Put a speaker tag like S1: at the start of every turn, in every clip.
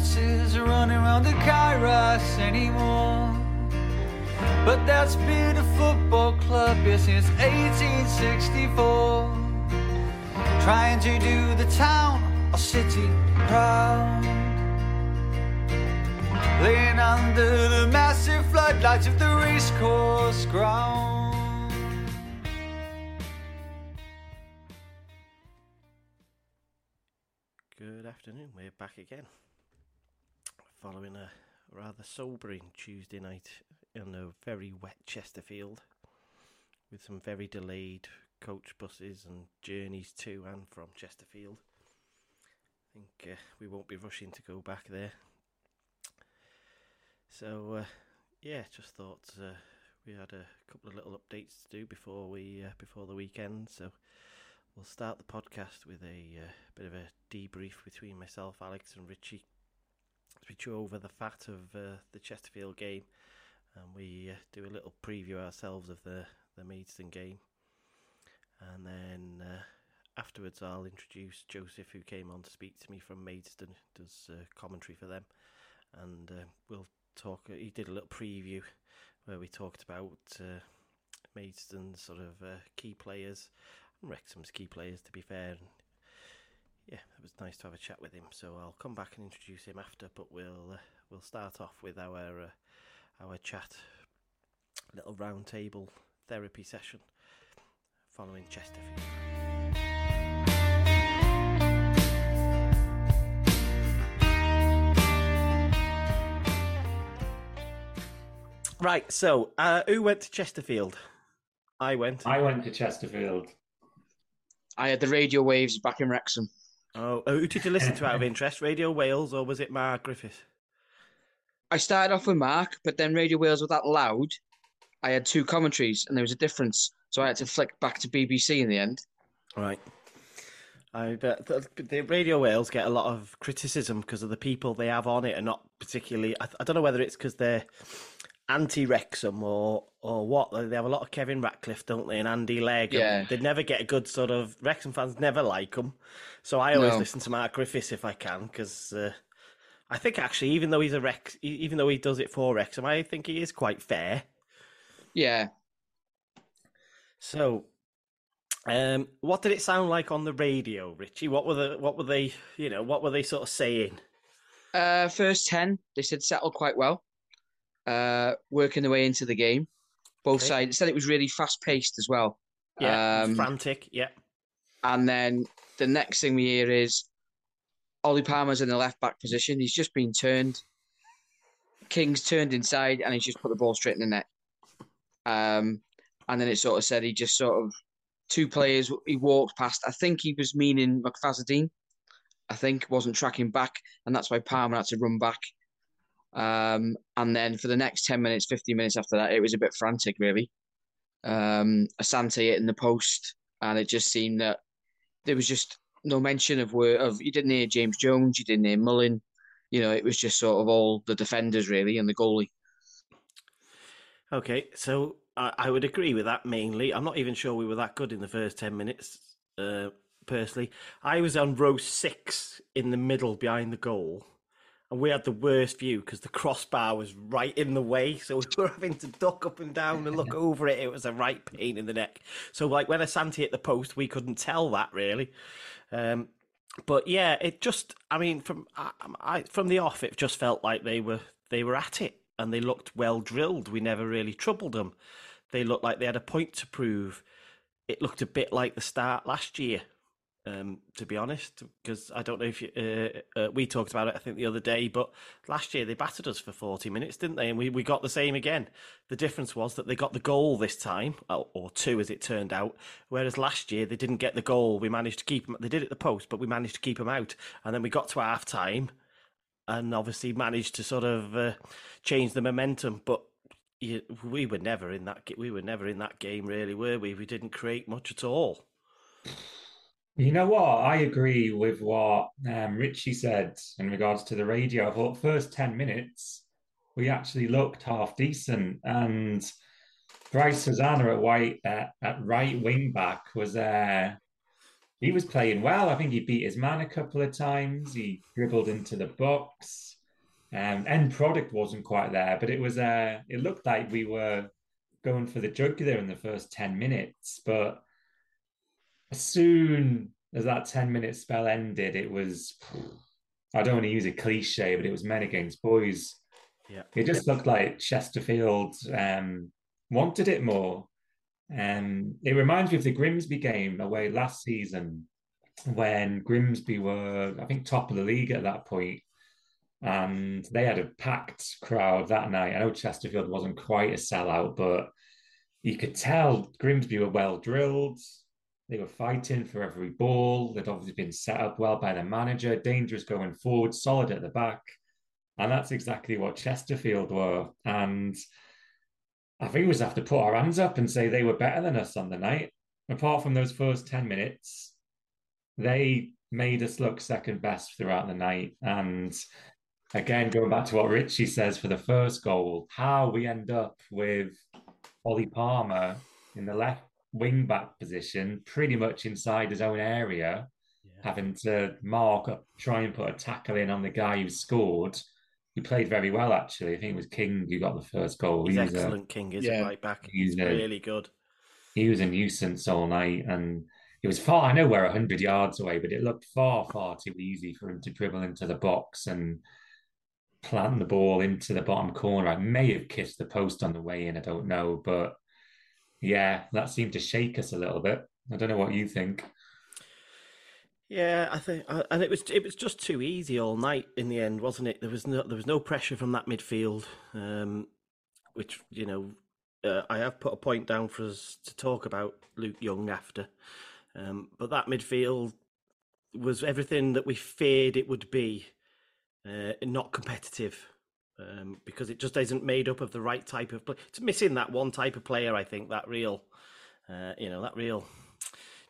S1: horses running around the Kairos anymore. But that's been a football club here since 1864. Trying to do the town or city proud. Laying under the massive floodlights of the racecourse ground.
S2: Good afternoon. We're back again. Following a rather sobering Tuesday night in a very wet Chesterfield with some very delayed coach buses and journeys to and from Chesterfield. I think uh, we won't be rushing to go back there. So, uh, yeah, just thought uh, we had a couple of little updates to do before we uh, before the weekend. So, we'll start the podcast with a uh, bit of a debrief between myself, Alex, and Richie we chew over the fat of uh, the Chesterfield game, and we uh, do a little preview ourselves of the the Maidstone game, and then uh, afterwards I'll introduce Joseph, who came on to speak to me from Maidstone, does uh, commentary for them, and uh, we'll talk. He did a little preview where we talked about uh, Maidstone's sort of key players and Wrexham's key players, to be fair. And yeah, it was nice to have a chat with him. So I'll come back and introduce him after, but we'll uh, we'll start off with our uh, our chat, little round table therapy session following Chesterfield. Right, so uh, who went to Chesterfield? I went.
S3: I went to Chesterfield.
S4: I had the radio waves back in Wrexham.
S2: Oh, who did you listen to out of interest? Radio Wales or was it Mark Griffith?
S4: I started off with Mark, but then Radio Wales was that loud. I had two commentaries, and there was a difference, so I had to flick back to BBC in the end.
S2: Right. I bet the, the Radio Wales get a lot of criticism because of the people they have on it are not particularly. I, I don't know whether it's because they're anti Wrexham or or what. They have a lot of Kevin Ratcliffe, don't they, and Andy Legg.
S4: Yeah.
S2: They never get a good sort of Wrexham fans never like them. So I always
S4: No.
S2: listen to Mark Griffiths if I can because uh, I think actually even though he's a Rex, even though he does it for Wrexham, I think he is quite fair.
S4: Yeah,
S2: So, um, what did it sound like on the radio, Richie? What were the what were they you know what were they sort of saying?
S4: uh, first ten they said settled quite well, uh, working their way into the game. Both
S2: Okay.
S4: sides said it was really fast paced as well.
S2: Yeah,
S4: Um,
S2: frantic. Yeah,
S4: And then the next thing we hear is Ollie Palmer's in the left back position. He's just been turned. King's turned inside and he's just put the ball straight in the net. Um, and then it sort of said he just sort of two players he walked past. I think he was meaning McFadzean. I think wasn't tracking back, and that's why Palmer had to run back. Um, and then for the next ten minutes, fifteen minutes after that, it was a bit frantic, really. Um, Asante hitting the post, and it just seemed that there was just no mention of word of you didn't hear James Jones, you didn't hear Mullin. You know, it was just sort of all the defenders really and the goalie.
S2: okay. So I, I would agree with that mainly. I'm not even sure we were that good in the first ten minutes. Uh, personally, I was on row six in the middle behind the goal. And we had the worst view because the crossbar was right in the way. So we were having to duck up and down and look over it. It was a right pain in the neck. So, like, when Asante hit the post, we couldn't tell that really. Um, but yeah, it just, I mean, from I, I, from the off, it just felt like they were they were at it and they looked well drilled. We never really troubled them. They looked like they had a point to prove. It looked a bit like the start last year, um, to be honest, because I don't know if you, uh, uh, we talked about it, I think, the other day, but last year they battered us for 40 minutes, didn't they? And we, we got the same again. The difference was that they got the goal this time, or or two as it turned out, whereas last year they didn't get the goal. We managed to keep them, they did at the post, but we managed to keep them out. And then we got to half time and obviously managed to sort of uh, change the momentum, but. You, we were never in that. We were never in that game, really, were we? We didn't create much at all.
S3: You know what? I agree with what um, Richie said in regards to the radio. I thought first 10 minutes, we actually looked half decent. And Bryce Hosannah at white at, at right wing back was uh, he was playing well. I think he beat his man a couple of times. He dribbled into the box. Um, end product wasn't quite there, but it was. Uh, it looked like we were going for the jugular in the first ten minutes. But as soon as that ten minute spell ended, it was. I don't want to use a cliche, but it was men against boys.
S2: Yeah,
S3: it just looked like Chesterfield um, wanted it more. Um, it reminds me of the Grimsby game away last season when Grimsby were, I think, top of the league at that point, and they had a packed crowd that night. I know Chesterfield wasn't quite a sellout, but you could tell Grimsby were well drilled. They were fighting for every ball. They'd obviously been set up well by the manager, dangerous going forward, solid at the back. And that's exactly what Chesterfield were. And I think we just have to put our hands up and say they were better than us on the night. Apart from those first 10 minutes, they made us look second best throughout the night. And again, going back to what Richie says for the first goal, how we end up with Ollie Palmer in the left wing back position, pretty much inside his own area, yeah. having to mark up, try and put a tackle in on the guy who scored he played very well actually. I think it was King who got the first goal.
S2: He's, he's excellent, a, King is yeah. right back. He's, he's a, really good.
S3: He was a nuisance all night, and it was far. I know we're hundred yards away, but it looked far, far too easy for him to dribble into the box and plant the ball into the bottom corner. I may have kissed the post on the way in. I don't know, but yeah, that seemed to shake us a little bit. I don't know what you think.
S2: Yeah, I think, and it was it was just too easy all night in the end, wasn't it? There was no there was no pressure from that midfield, um, which you know uh, I have put a point down for us to talk about Luke Young after, um, but that midfield was everything that we feared it would be, uh, not competitive. Um, because it just isn't made up of the right type of play. It's missing that one type of player, I think, that real, uh, you know, that real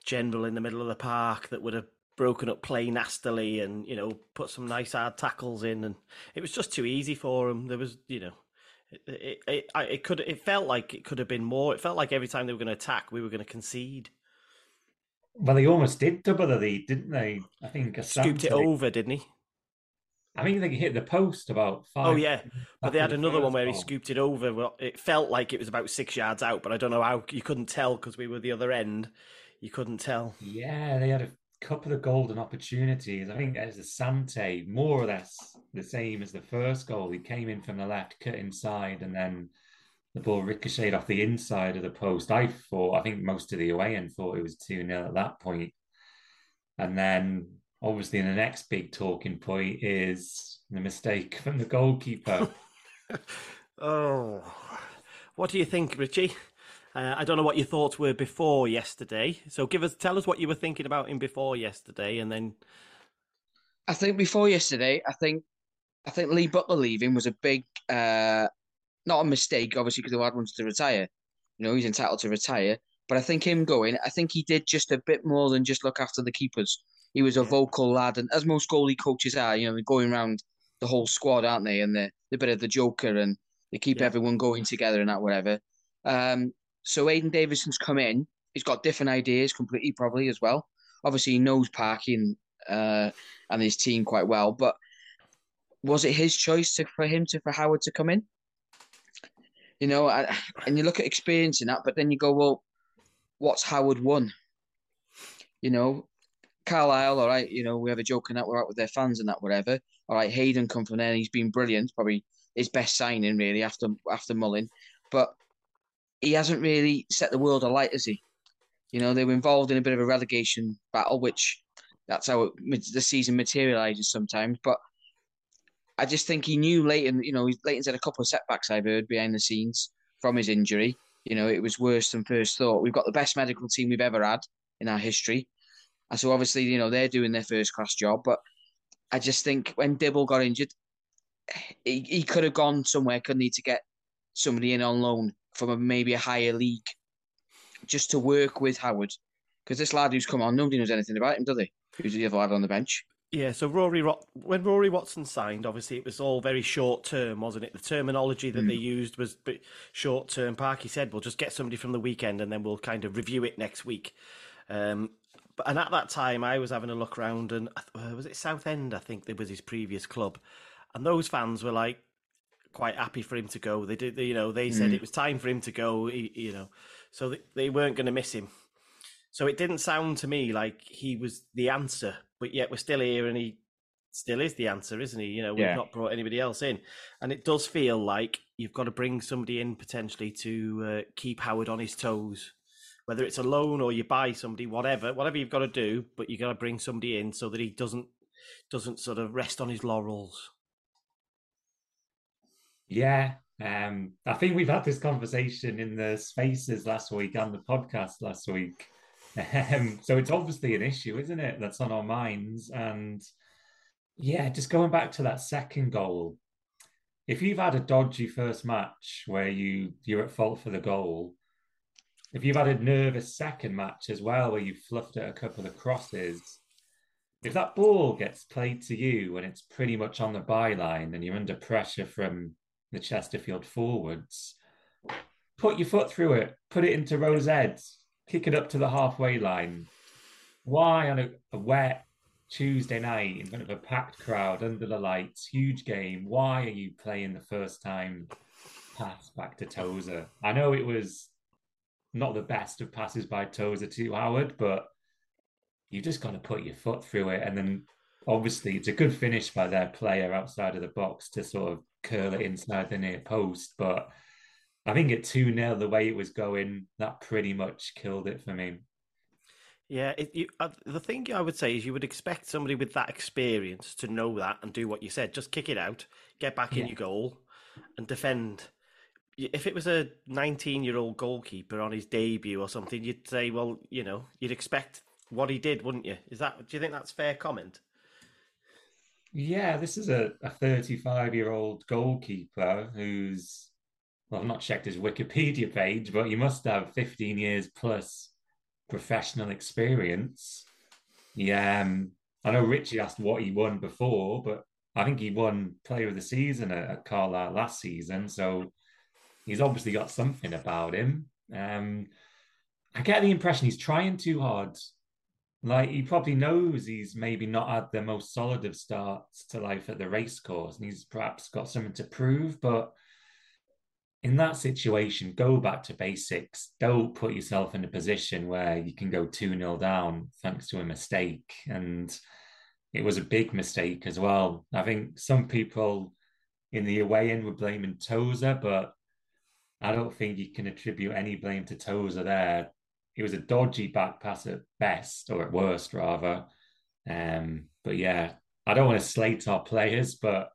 S2: general in the middle of the park that would have broken up play nastily and you know put some nice hard tackles in, and it was just too easy for him. There was you know. It, it, it, it could it felt like it could have been more. It felt like every time they were going to attack, we were going to concede.
S3: Well, they almost did double the lead, didn't they? I think
S2: scooped it over, didn't he?
S3: I think they hit the post about five.
S2: Oh yeah, but they had another one where ball. he scooped it over. Well, it felt like it was about six yards out, but I don't know how you couldn't tell because we were the other end. You couldn't tell.
S3: Yeah, they had a couple of golden opportunities. I think as Asante, more or less the same as the first goal. He came in from the left, cut inside, and then the ball ricocheted off the inside of the post. I thought, I think most of the away end thought it was 2 0 at that point. And then obviously the next big talking point is the mistake from the goalkeeper.
S2: oh, what do you think, Richie? Uh, I don't know what your thoughts were before yesterday. So give us, tell us what you were thinking about him before yesterday, and then.
S4: I think before yesterday, I think, I think Lee Butler leaving was a big, uh, not a mistake, obviously, because the lad wants to retire. You know, he's entitled to retire. But I think him going, I think he did just a bit more than just look after the keepers. He was a vocal lad, and as most goalie coaches are, you know, they're going around the whole squad, aren't they? And they're, they're a bit of the joker, and they keep yeah. everyone going together and that whatever. Um, so Aiden Davidson's come in. He's got different ideas completely, probably as well. Obviously, he knows parking uh, and his team quite well. But was it his choice to, for him to for Howard to come in? You know, I, and you look at experience in that, but then you go, well, what's Howard won? You know, Carlisle, all right, you know, we have a joke and that we're out with their fans and that, whatever. All right, Hayden come from there and he's been brilliant, probably his best signing really after after Mullin. But he hasn't really set the world alight, has he? You know, they were involved in a bit of a relegation battle, which that's how it, the season materializes sometimes. But I just think he knew Lainton, you know, Lainton's had a couple of setbacks I've heard behind the scenes from his injury. You know, it was worse than first thought. We've got the best medical team we've ever had in our history. So obviously, you know, they're doing their first class job. But I just think when Dibble got injured, he, he could have gone somewhere, couldn't he, to get somebody in on loan from a, maybe a higher league just to work with Howard. Because this lad who's come on, nobody knows anything about him, do they? Who's the other lad on the bench?
S2: Yeah, so Rory, when Rory Watson signed, obviously it was all very short term, wasn't it? The terminology that mm. they used was short term. Parky said, "We'll just get somebody from the weekend, and then we'll kind of review it next week." Um, But and at that time, I was having a look around, and uh, was it Southend? I think it was his previous club, and those fans were like quite happy for him to go. They did, you know, they said
S4: Mm.
S2: it was time for him to go. he- You know, so they, they weren't going to miss him. So it didn't sound to me like he was the answer, but yet we're still here, and he still is the answer, isn't he? You know, we've
S4: Yeah.
S2: not brought anybody else in, and it does feel like you've got to bring somebody in potentially to uh, keep Howard on his toes. Whether it's a loan or you buy somebody, whatever, whatever you've got to do, but you got to bring somebody in so that he doesn't doesn't sort of rest on his laurels.
S3: Yeah, um, I think we've had this conversation in the spaces last week and the podcast last week. Um, so it's obviously an issue, isn't it? That's on our minds. And yeah, just going back to that second goal, if you've had a dodgy first match where you you're at fault for the goal, if you've had a nervous second match as well where you've fluffed at a couple of crosses, if that ball gets played to you and it's pretty much on the byline and you're under pressure from the Chesterfield forwards, put your foot through it, put it into Rose Ed, kick it up to the halfway line. Why on a, a wet Tuesday night in front of a packed crowd under the lights, huge game? Why are you playing the first time pass back to Tozer? I know it was not the best of passes by Tozer to Howard, but you just got to put your foot through it. And then obviously it's a good finish by their player outside of the box to sort of curl it inside the near post. But I think at 2 0, the way it was going, that pretty much killed it for me.
S2: Yeah, it, you, uh, the thing I would say is you would expect somebody with that experience to know that and do what you said. Just kick it out, get back in your goal, and defend. If it was a 19 year old goalkeeper on his debut or something, you'd say, well, you know, you'd expect what he did, wouldn't you? Is that? Do you think that's fair comment?
S3: Yeah, this is a 35 year old goalkeeper who's, well, I've not checked his Wikipedia page, but he must have 15 years plus professional experience. Yeah, um, I know Richie asked what he won before, but I think he won Player of the Season at, at Carlisle last season. So he's obviously got something about him. Um, I get the impression he's trying too hard. Like he probably knows he's maybe not had the most solid of starts to life at the race course, and he's perhaps got something to prove. But in that situation, go back to basics. Don't put yourself in a position where you can go 2 0 down thanks to a mistake. And it was a big mistake as well. I think some people in the away end were blaming Tozer, but I don't think you can attribute any blame to Tozer there. It was a dodgy back pass at best, or at worst, rather. Um, but yeah, I don't want to slate our players, but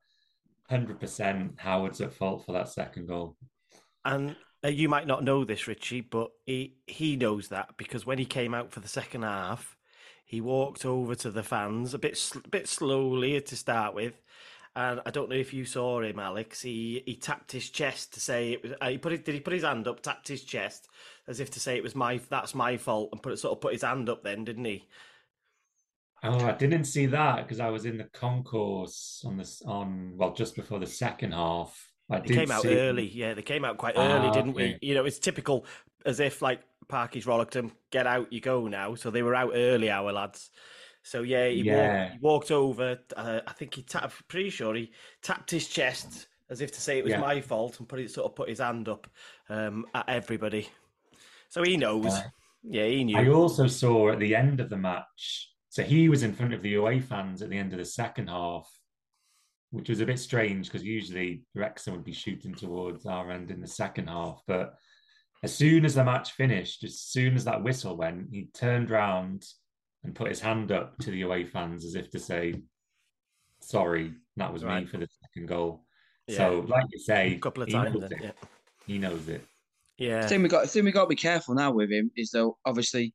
S3: 100% Howard's at fault for that second goal.
S2: And uh, you might not know this, Richie, but he he knows that because when he came out for the second half, he walked over to the fans a bit sl- bit slowly to start with, and I don't know if you saw him, Alex. He he tapped his chest to say it was. Uh, he put it. Did he put his hand up? Tapped his chest as if to say it was my. That's my fault, and put it sort of put his hand up. Then didn't he?
S3: Oh, I didn't see that because I was in the concourse on this on well just before the second half. I
S2: They came out
S3: see-
S2: early. Yeah, they came out quite
S3: Ah,
S2: early, didn't
S3: okay.
S2: we? You know, it's typical as if like Parky's Rollickton, get out, you go now. So they were out early, our lads. So yeah, he,
S3: Yeah.
S2: Walked, he walked over. Uh, I think he tapped. Pretty sure he tapped his chest as if to say it was
S3: Yeah.
S2: my fault, and put it sort of put his hand up um, at everybody. So he knows.
S3: Yeah.
S2: Yeah, he knew.
S3: I also saw at the end of the match, so he was in front of the away fans at the end of the second half, which was a bit strange because usually Wrexham would be shooting towards our end in the second half. But as soon as the match finished, as soon as that whistle went, he turned round and put his hand up to the away fans as if to say, Sorry, that was me for the second goal.
S2: Yeah.
S3: So, like you say,
S2: a couple of
S3: he
S2: times.
S3: knows
S2: Then,
S3: it.
S2: yeah.
S3: He knows it.
S2: Yeah.
S4: The thing we got, the thing we got to be careful now with him is though, obviously,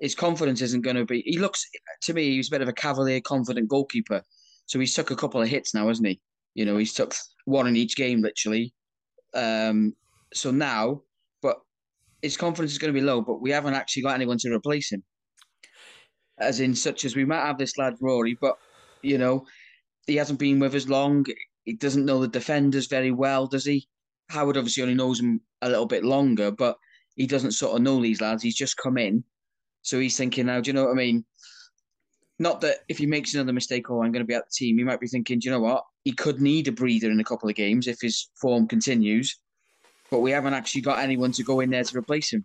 S4: his confidence isn't going to be. He looks to me, he's a bit of a cavalier, confident goalkeeper. So he's took a couple of hits now, hasn't he? You know, he's took one in each game, literally. Um, so now, but his confidence is going to be low. But we haven't actually got anyone to replace him. As in, such as we might have this lad Rory, but you know, he hasn't been with us long. He doesn't know the defenders very well, does he? Howard obviously only knows him a little bit longer, but he doesn't sort of know these lads. He's just come in. So he's thinking now, do you know what I mean? Not that if he makes another mistake, oh, I'm going to be at the team. He might be thinking, do you know what? He could need a breather in a couple of games if his form continues. But we haven't actually got anyone to go in there to replace him.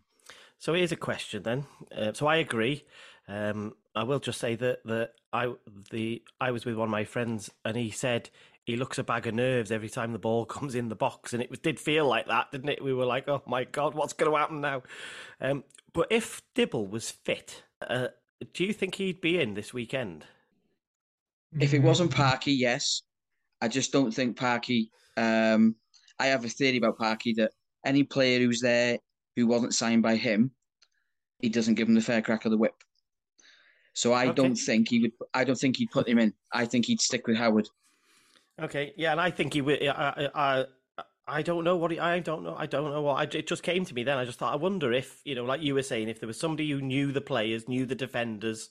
S2: So here's a question then. Uh, so I agree. Um, I will just say that that I the I was with one of my friends and he said he looks a bag of nerves every time the ball comes in the box, and it was, did feel like that, didn't it? We were like, oh my god, what's going to happen now? Um, but if Dibble was fit, uh, do you think he'd be in this weekend?
S4: If it wasn't Parky, yes. I just don't think Parky. Um, I have a theory about Parky that any player who's there who wasn't signed by him, he doesn't give him the fair crack of the whip. So I
S2: Okay.
S4: don't think he would. I don't think he'd put him in. I think he'd stick with Howard.
S2: Okay, yeah, and I think he would. I, I, I, don't know what he. I don't know. I don't know what. I, it just came to me then. I just thought. I wonder if you know, like you were saying, if there was somebody who knew the players, knew the defenders,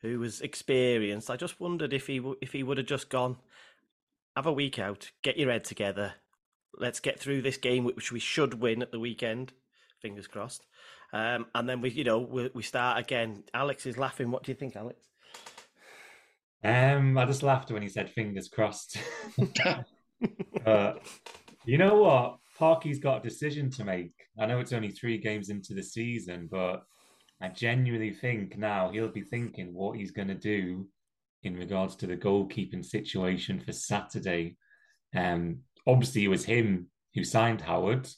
S2: who was experienced. I just wondered if he if he would have just gone, have a week out, get your head together, let's get through this game, which we should win at the weekend. Fingers crossed. Um, and then we, you know, we, we start again. Alex is laughing. What do you think, Alex?
S3: Um, I just laughed when he said fingers crossed. you know what? Parky's got a decision to make. I know it's only three games into the season, but I genuinely think now he'll be thinking what he's going to do in regards to the goalkeeping situation for Saturday. Um, obviously, it was him who signed Howard.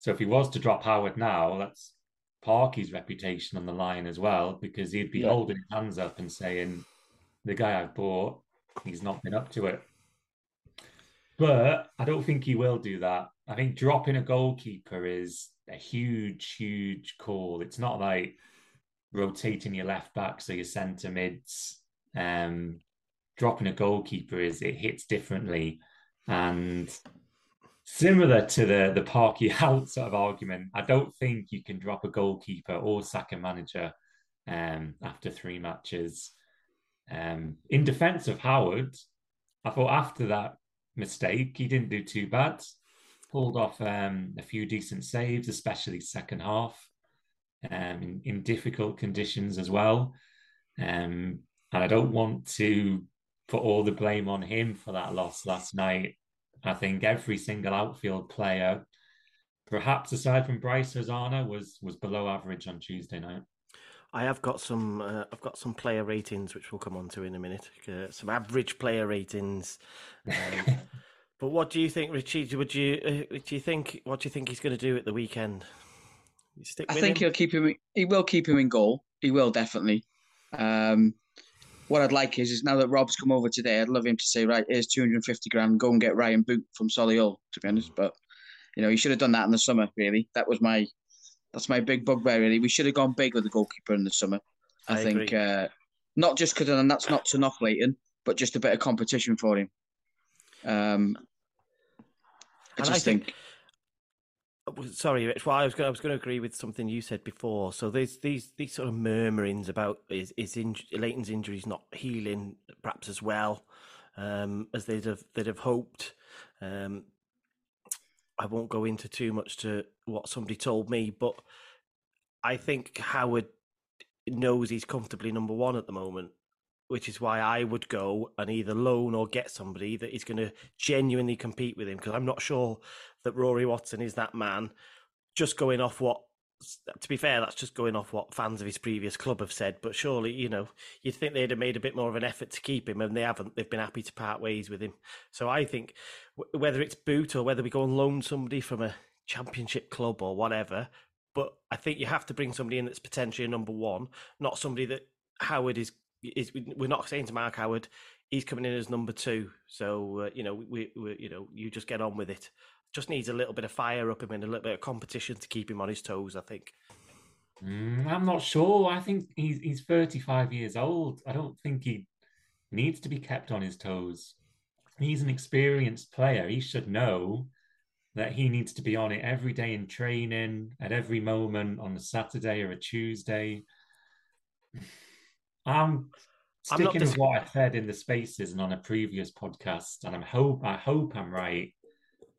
S3: So if he was to drop Howard now, that's Parky's reputation on the line as well, because he'd be
S4: Yeah.
S3: holding his hands up and saying, the guy I've bought, he's not been up to it. But I don't think he will do that. I think dropping a goalkeeper is a huge, huge call. It's not like rotating your left back so your centre mids. Um, dropping a goalkeeper is it hits differently, and similar to the the Parky out sort of argument. I don't think you can drop a goalkeeper or sack a manager um, after three matches. Um, in defence of Howard, I thought after that mistake, he didn't do too bad. Pulled off um, a few decent saves, especially second half, um, in, in difficult conditions as well. Um, and I don't want to put all the blame on him for that loss last night. I think every single outfield player, perhaps aside from Bryce Hosannah, was was below average on Tuesday night.
S2: I have got some. Uh, I've got some player ratings, which we'll come on to in a minute. Uh, some average player ratings. Um, but what do you think, Richie? Would you? Uh, do you think? What do you think he's going to do at the weekend? You stick
S4: I think
S2: him?
S4: he'll keep him. He will keep him in goal. He will definitely. Um, what I'd like is, is now that Rob's come over today, I'd love him to say, right, here's 250 grand, go and get Ryan Boot from Solihull, to be honest. But, you know, he should have done that in the summer, really. That was my, that's my big bugbear, really. We should have gone big with the goalkeeper in the summer. I,
S2: I
S4: think, uh, not just because, and that's not to knock Lainton, but just a bit of competition for him. Um, I just
S2: I think-
S4: think,
S2: Sorry, Rich. Well, I was going. I was going to agree with something you said before. So there's these these sort of murmurings about is is inj- Lainton's injuries not healing perhaps as well um, as they'd have they'd have hoped. Um, I won't go into too much to what somebody told me, but I think Howard knows he's comfortably number one at the moment, which is why I would go and either loan or get somebody that is going to genuinely compete with him because I'm not sure that Rory Watson is that man. Just going off what, to be fair, that's just going off what fans of his previous club have said. But surely, you know, you'd think they'd have made a bit more of an effort to keep him, and they haven't. They've been happy to part ways with him. So I think w- whether it's Boot or whether we go and loan somebody from a championship club or whatever, but I think you have to bring somebody in that's potentially a number one, not somebody that Howard is. Is we're not saying to Mark Howard, he's coming in as number two. So uh, you know, we, we you know, you just get on with it. Just needs a little bit of fire up him and a little bit of competition to keep him on his toes. I think.
S3: Mm, I'm not sure. I think he's he's 35 years old. I don't think he needs to be kept on his toes. He's an experienced player. He should know that he needs to be on it every day in training, at every moment on a Saturday or a Tuesday. I'm
S2: I'm not
S3: sticking
S2: dis-
S3: with what I said in the spaces and on a previous podcast, and I'm hope I hope I'm right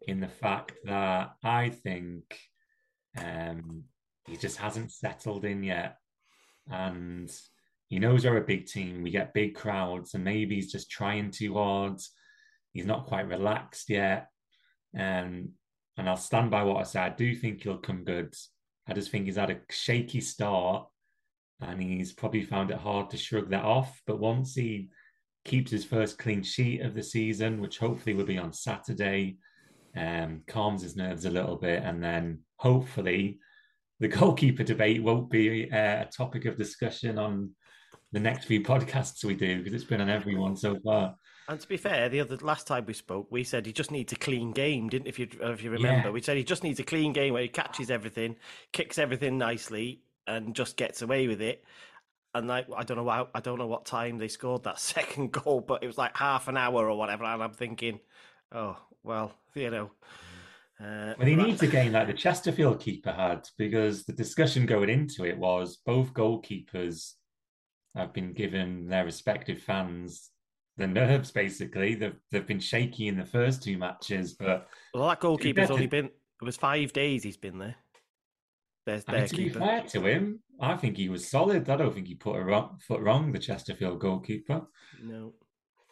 S3: in the fact that I think um, he just hasn't settled in yet. and he knows we're a big team. We get big crowds, and maybe he's just trying too hard. He's not quite relaxed yet. Um, and I'll stand by what I said. I do think he'll come good. I just think he's had a shaky start and he's probably found it hard to shrug that off. But once he keeps his first clean sheet of the season, which hopefully will be on Saturday, um, calms his nerves a little bit, and then hopefully the goalkeeper debate won't be uh, a topic of discussion on the next few podcasts we do because it's been on everyone so far.
S2: And to be fair, the other last time we spoke, we said he just needs a clean game, didn't? If you if you remember, yeah. we said he just needs a clean game where he catches everything, kicks everything nicely, and just gets away with it. And like I don't know how, I don't know what time they scored that second goal, but it was like half an hour or whatever. And I'm thinking, oh well, you know.
S3: Uh, well, he needs a game like the Chesterfield keeper had because the discussion going into it was both goalkeepers have been given their respective fans the nerves. Basically, they've they've been shaky in the first two matches, but
S2: well, that goalkeeper's only been it was five days he's been there.
S3: There's their to keeper. be fair to him, I think he was solid. I don't think he put a wrong, foot wrong, the Chesterfield goalkeeper.
S2: No.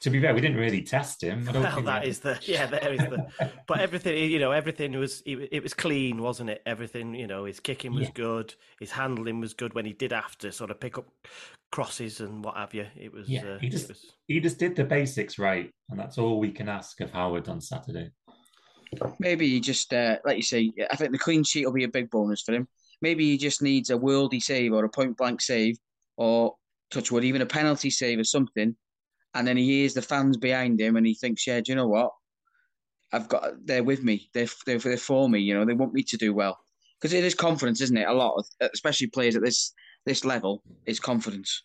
S3: To be fair, we didn't really test him.
S2: I don't well, that is the yeah, there is the. but everything, you know, everything was it, was clean, wasn't it? Everything, you know, his kicking was yeah. good, his handling was good when he did have to sort of pick up crosses and what have you. It was
S3: yeah,
S2: uh,
S3: he just
S2: was...
S3: he just did the basics right, and that's all we can ask of Howard on Saturday.
S4: Maybe he just, uh, like you say, I think the clean sheet will be a big bonus for him. Maybe he just needs a worldy save or a point blank save or touch wood, even a penalty save or something. And then he hears the fans behind him and he thinks, yeah, do you know what? I've got, they're with me. They're, they're, they're for me. You know, they want me to do well. Because it is confidence, isn't it? A lot, of, especially players at this this level, is confidence.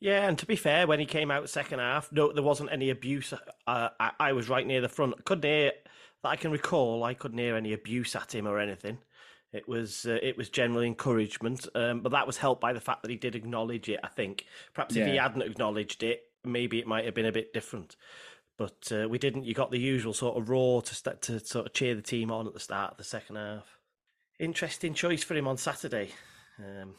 S2: Yeah, and to be fair, when he came out second half, no, there wasn't any abuse. Uh, I, I, was right near the front. Couldn't hear that I can recall. I couldn't hear any abuse at him or anything. It was uh, it was general encouragement, um, but that was helped by the fact that he did acknowledge it. I think perhaps yeah. if he hadn't acknowledged it, maybe it might have been a bit different. But uh, we didn't. You got the usual sort of roar to st- to sort of cheer the team on at the start of the second half. Interesting choice for him on Saturday. Um,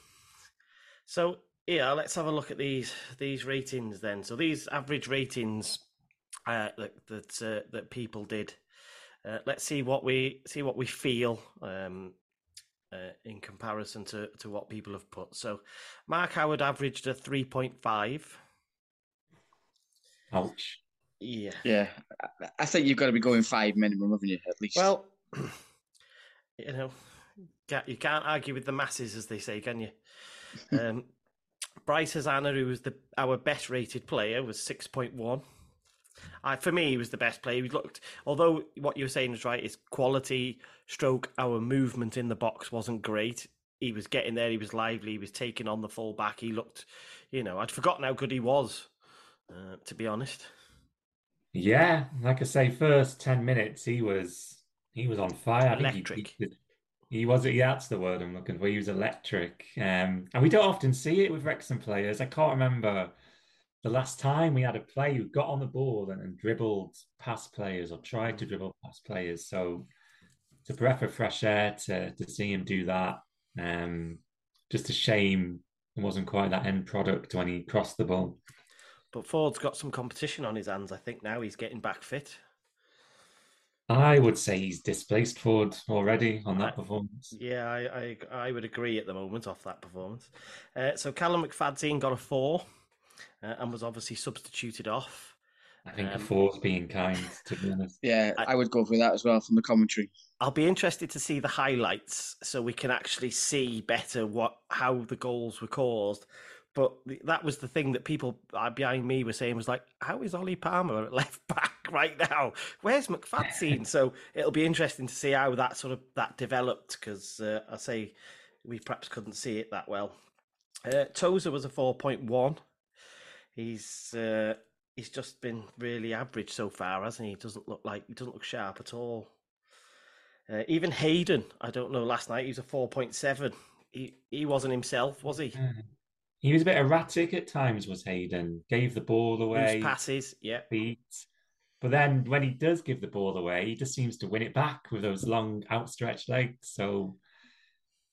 S2: so yeah, let's have a look at these these ratings then. So these average ratings uh, that that uh, that people did. Uh, let's see what we see what we feel um, uh, in comparison to, to what people have put. So Mark Howard averaged a 3.5.
S3: Ouch.
S2: Yeah.
S4: Yeah. I think you've got to be going five minimum, haven't you, at least?
S2: Well, you know, you can't argue with the masses, as they say, can you? um, Bryce Hosannah, who was the our best rated player, was 6.1. I, for me, he was the best player. He looked, although what you were saying was right, his quality, stroke, our movement in the box wasn't great. He was getting there. He was lively. He was taking on the full back. He looked, you know, I'd forgotten how good he was, uh, to be honest.
S3: Yeah, like I say, first ten minutes he was he was on fire.
S2: Electric.
S3: He, he, he, was. Yeah, that's the word I'm looking for. He was electric, um, and we don't often see it with Wrexham players. I can't remember the last time we had a player who got on the ball and, and dribbled past players or tried to dribble past players. So it's a breath of fresh air to, to see him do that. Um, just a shame it wasn't quite that end product when he crossed the ball.
S2: But Ford's got some competition on his hands. I think now he's getting back fit.
S3: I would say he's displaced Ford already on that
S2: I,
S3: performance.
S2: Yeah, I, I, I would agree at the moment off that performance. Uh, so Callum McFadzean got a four uh, and was obviously substituted off.
S3: I think um, a four's being kind, to be honest.
S4: Yeah, I, I, would go for that as well from the commentary.
S2: I'll be interested to see the highlights so we can actually see better what how the goals were caused. But that was the thing that people uh, behind me were saying was like, how is Ollie Palmer at left back right now? Where's McFadzean? so it'll be interesting to see how that sort of that developed because uh, I say we perhaps couldn't see it that well. Uh, Tozer was a four point one he's uh, he's just been really average so far, hasn't he? He doesn't look like he doesn't look sharp at all. Uh, even Hayden, I don't know. Last night he was a four point seven. He he wasn't himself, was he?
S3: Hmm. He was a bit erratic at times. Was Hayden gave the ball away,
S2: Loose passes, yeah,
S3: beat. But then when he does give the ball away, he just seems to win it back with those long outstretched legs. So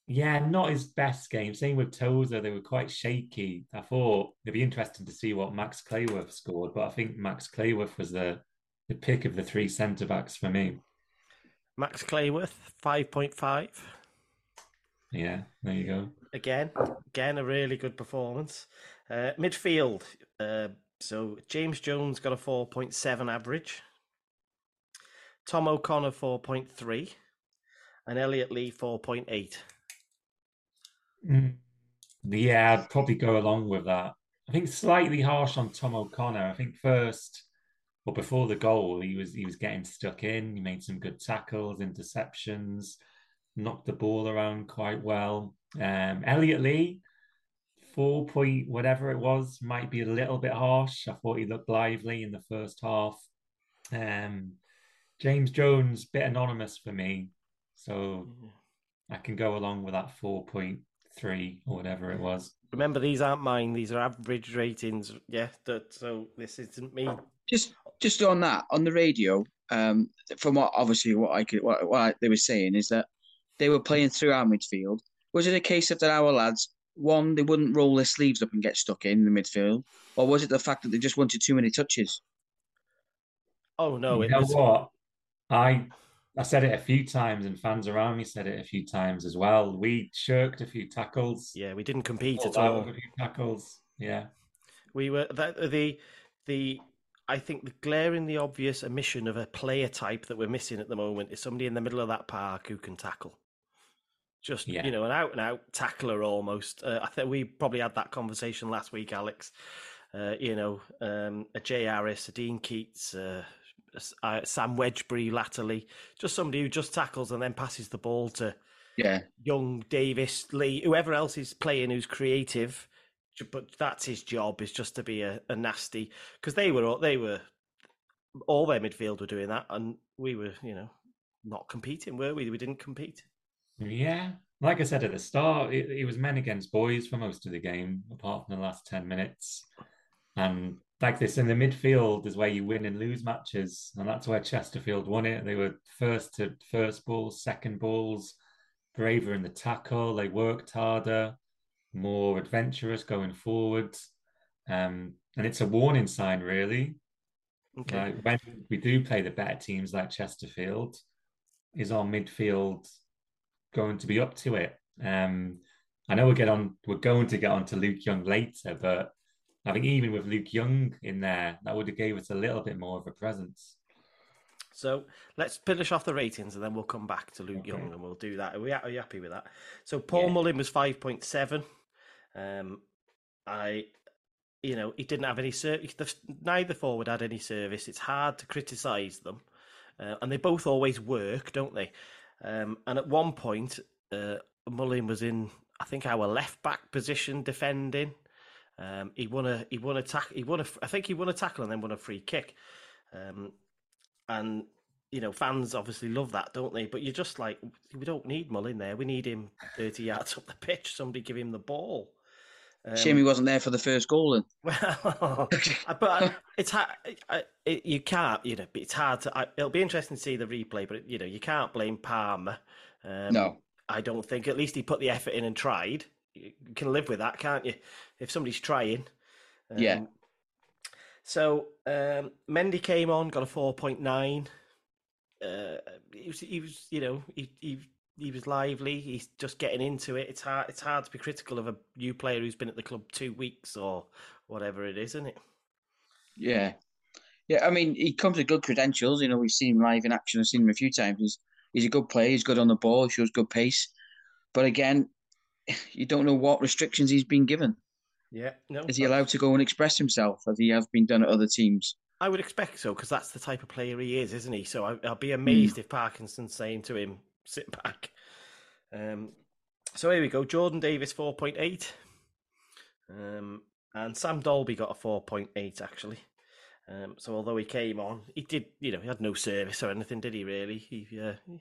S3: Yeah, not his best game. Same with Tozer, they were quite shaky. I thought it'd be interesting to see what Max Cleworth scored, but I think Max Cleworth was the the pick of the three centre backs for me.
S2: Max Cleworth, five point five.
S3: Yeah, there you go.
S2: Again, again, a really good performance. Uh, midfield. Uh, so James Jones got a four point seven average. Tom O'Connor four point three, and Elliot Lee four point eight.
S3: Mm. Yeah, I'd probably go along with that. I think slightly harsh on Tom O'Connor. I think first or before the goal, he was he was getting stuck in. He made some good tackles, interceptions, knocked the ball around quite well. Um, Elliot Lee, four point whatever it was, might be a little bit harsh. I thought he looked lively in the first half. Um, James Jones, bit anonymous for me, so I can go along with that four point three or whatever it was.
S2: Remember, these aren't mine; these are average ratings. Yeah, that, so this isn't me.
S4: Just just on that on the radio, um, from what obviously what I could what, what they were saying is that they were playing through our midfield. Was it a case of that our lads one they wouldn't roll their sleeves up and get stuck in the midfield, or was it the fact that they just wanted too many touches?
S2: Oh no!
S3: you
S2: It
S3: know
S2: was,
S3: what? I I said it a few times, and fans around me said it a few times as well. We shirked a few tackles.
S2: yeah, we didn't compete at all.
S3: a few tackles. Yeah.
S2: We were that the the I think the glaringly obvious omission of a player type that we're missing at the moment is somebody in the middle of that park who can tackle. Just
S3: Yeah.
S2: you know, an out and out tackler almost. Uh, I think we probably had that conversation last week, Alex. Uh, you know, um, a Jay Harris, a Dean Keates, uh, a uh, Sam Wedgbury latterly, just somebody who just tackles and then passes the ball to
S4: Yeah,
S2: Young, Davis, Lee, whoever else is playing who's creative, but that's his job is just to be a, a nasty because they were all they were all their midfield were doing that, and we were you know not competing, were we? We didn't compete.
S3: Yeah. Like I said at the start, it, it was men against boys for most of the game, apart from the last 10 minutes. And like this, in the midfield is where you win and lose matches. And that's where Chesterfield won it. They were first to first balls, second balls, braver in the tackle. They worked harder, more adventurous going forward. Um, and it's a warning sign, really.
S2: Okay,
S3: Like when we do play the better teams like Chesterfield, is our midfield going to be up to it? Um, I know we'll get on. We're going to get on to Luke Young later, but I think even with Luke Young in there, that would have gave us a little bit more of a presence.
S2: so let's finish off the ratings, and then we'll come back to Luke
S3: Okay.
S2: Young, and we'll do that. Are we are you happy with that? So Paul
S3: Yeah.
S2: Mullin was five point seven. Um, I you know, he didn't have any service. Neither forward had any service. It's hard to criticise them, uh, and they both always work, don't they? Um, and at one point, uh, Mullin was in, I think, our left back position defending. Um, he won a, he won a tack, he won a, I think he won a tackle and then won a free kick. Um, and you know, fans obviously love that, don't they? But you're just like, we don't need Mullin there. We need him 30 yards up the pitch. Somebody give him the ball. Um,
S4: shame he wasn't there for the first goal. Then
S2: well, but it's hard. It, you can't, you know. It's hard to. I, it'll be interesting to see the replay, but you know, you can't blame Palmer. Um,
S4: no,
S2: I don't think. At least he put the effort in and tried. You can live with that, can't you? If somebody's trying. Um,
S4: Yeah.
S2: So um, Mendy came on, got a four point nine. Uh, he was, he was, you know, he, he he was lively. He's just getting into it. It's hard. It's hard to be critical of a new player who's been at the club two weeks or whatever it is, isn't it?
S4: yeah, yeah. I mean, he comes with good credentials. You know, we've seen him live in action. I've seen him a few times. He's he's a good player. He's good on the ball. He shows good pace. But again, you don't know what restrictions he's been given.
S2: Yeah. No.
S4: Is he allowed to go and express himself as he has been done at other teams?
S2: I would expect so because that's the type of player he is, isn't he? So I, I'll
S4: Hmm.
S2: be amazed if Parkinson's saying to him, "Sit back." Um, so here we go. Jordan Davies four point eight, um, and Sam Dalby got a four point eight actually. Um, so although he came on, he did, you know, he had no service or anything, did he? Really? He, uh, he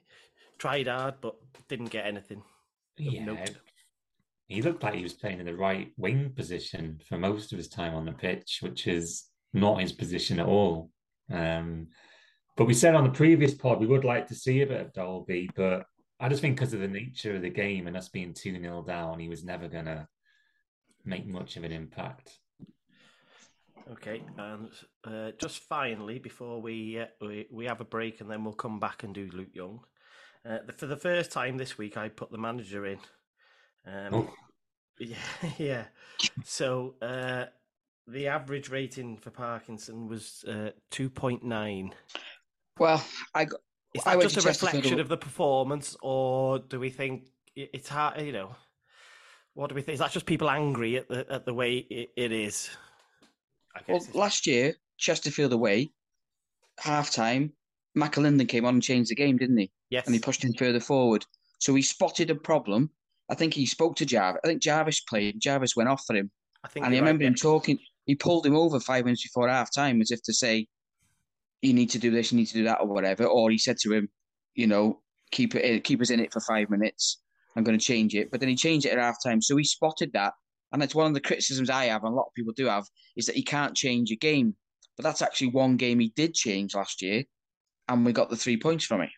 S2: tried hard, but didn't get anything.
S3: Yeah.
S2: note.
S3: He looked like he was playing in the right wing position for most of his time on the pitch, which is not his position at all. Um, but we said on the previous pod we would like to see a bit of Dalby, but I just think because of the nature of the game and us being 2 0 down, he was never going to make much of an impact.
S2: Okay, and uh, just finally, before we, uh, we we have a break and then we'll come back and do Luke Young. Uh, for the first time this week, I put the manager in. Um,
S3: Oh.
S2: Yeah, yeah. So uh, the average rating for Parkinson was uh, two point nine.
S4: Well, I got,
S2: Is that
S4: went
S2: just a reflection of the performance, or do we think it's hard? You know, what do we think? Is that just people angry at the at the way it, it is? I
S4: well,
S2: guess it's-
S4: last year Chesterfield away, half time, McAlinden came on and changed the game, didn't he?
S2: yes,
S4: And he pushed him further forward. So he spotted a problem. I think he spoke to Jarvis. I think Jarvis played. Jarvis went off for him,
S2: I think
S4: and I
S2: you're right,
S4: remember him
S2: yeah.
S4: talking. He pulled him over five minutes before half time, as if to say, "You need to do this, you need to do that, or whatever." Or he said to him, "You know, keep it, keep us in it for five minutes. I'm going to change it." But then he changed it at half time, so he spotted that, and that's one of the criticisms I have, and a lot of people do have, is that he can't change a game. But that's actually one game he did change last year, and we got the three points from it.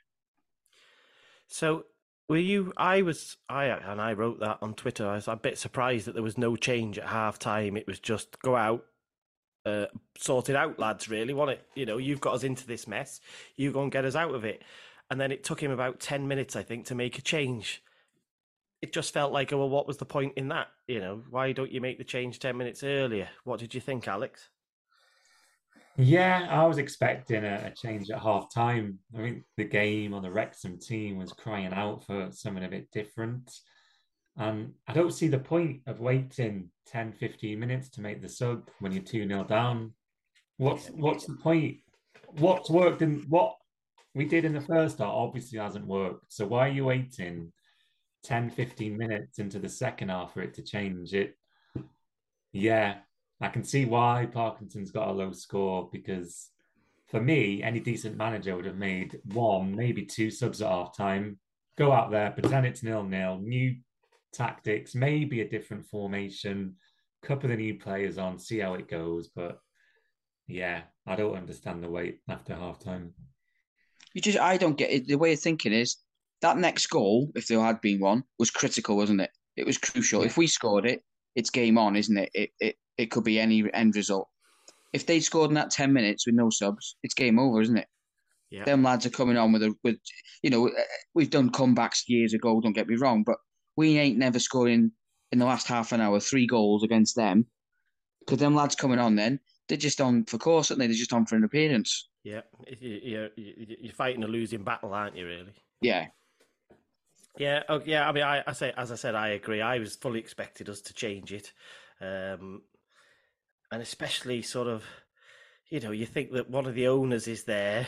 S2: So were you? I was. I and I wrote that on Twitter. I was a bit surprised that there was no change at half time. It was just go out, uh, sort it out, lads. Really, want it? You know, you've got us into this mess. You go and get us out of it. And then it took him about ten minutes, I think, to make a change. It just felt like, oh, well, what was the point in that? You know, why don't you make the change ten minutes earlier? What did you think, Alex?
S3: Yeah, I was expecting a, a change at half time. I think the game on the Wrexham team was crying out for something a bit different. And I don't see the point of waiting 10, 15 minutes to make the sub when you're 2 0 down. What's what's the point? What's worked in what we did in the first half obviously hasn't worked. So why are you waiting 10, 15 minutes into the second half for it to change it? Yeah, I can see why Parkinson's got a low score because for me, any decent manager would have made one, maybe two subs at half time, go out there, pretend it's nil nil, new tactics, maybe a different formation, couple of the new players on, see how it goes. But yeah, I don't understand the wait after half time.
S4: You just, I don't get it. The way of thinking is that next goal, if there had been one, was critical, wasn't it? It was crucial.
S3: Yeah.
S4: If we scored it, it's game on, isn't it? It it it could be any end result. If they scored in that ten minutes with no subs, it's game over, isn't it?
S2: Yeah.
S4: Them lads are coming on with a with, you know, we've done comebacks years ago. Don't get me wrong, but we ain't never scoring in the last half an hour three goals against them. Because them lads coming on, then they're just on for course, aren't they? They're just on for an appearance.
S2: Yeah, you- you- you- you're fighting a losing battle, aren't you? Really?
S4: Yeah,
S2: Yeah, oh, yeah. I mean, I, I say as I said, I agree. I was fully expected us to change it, um, and especially sort of, you know, you think that one of the owners is there.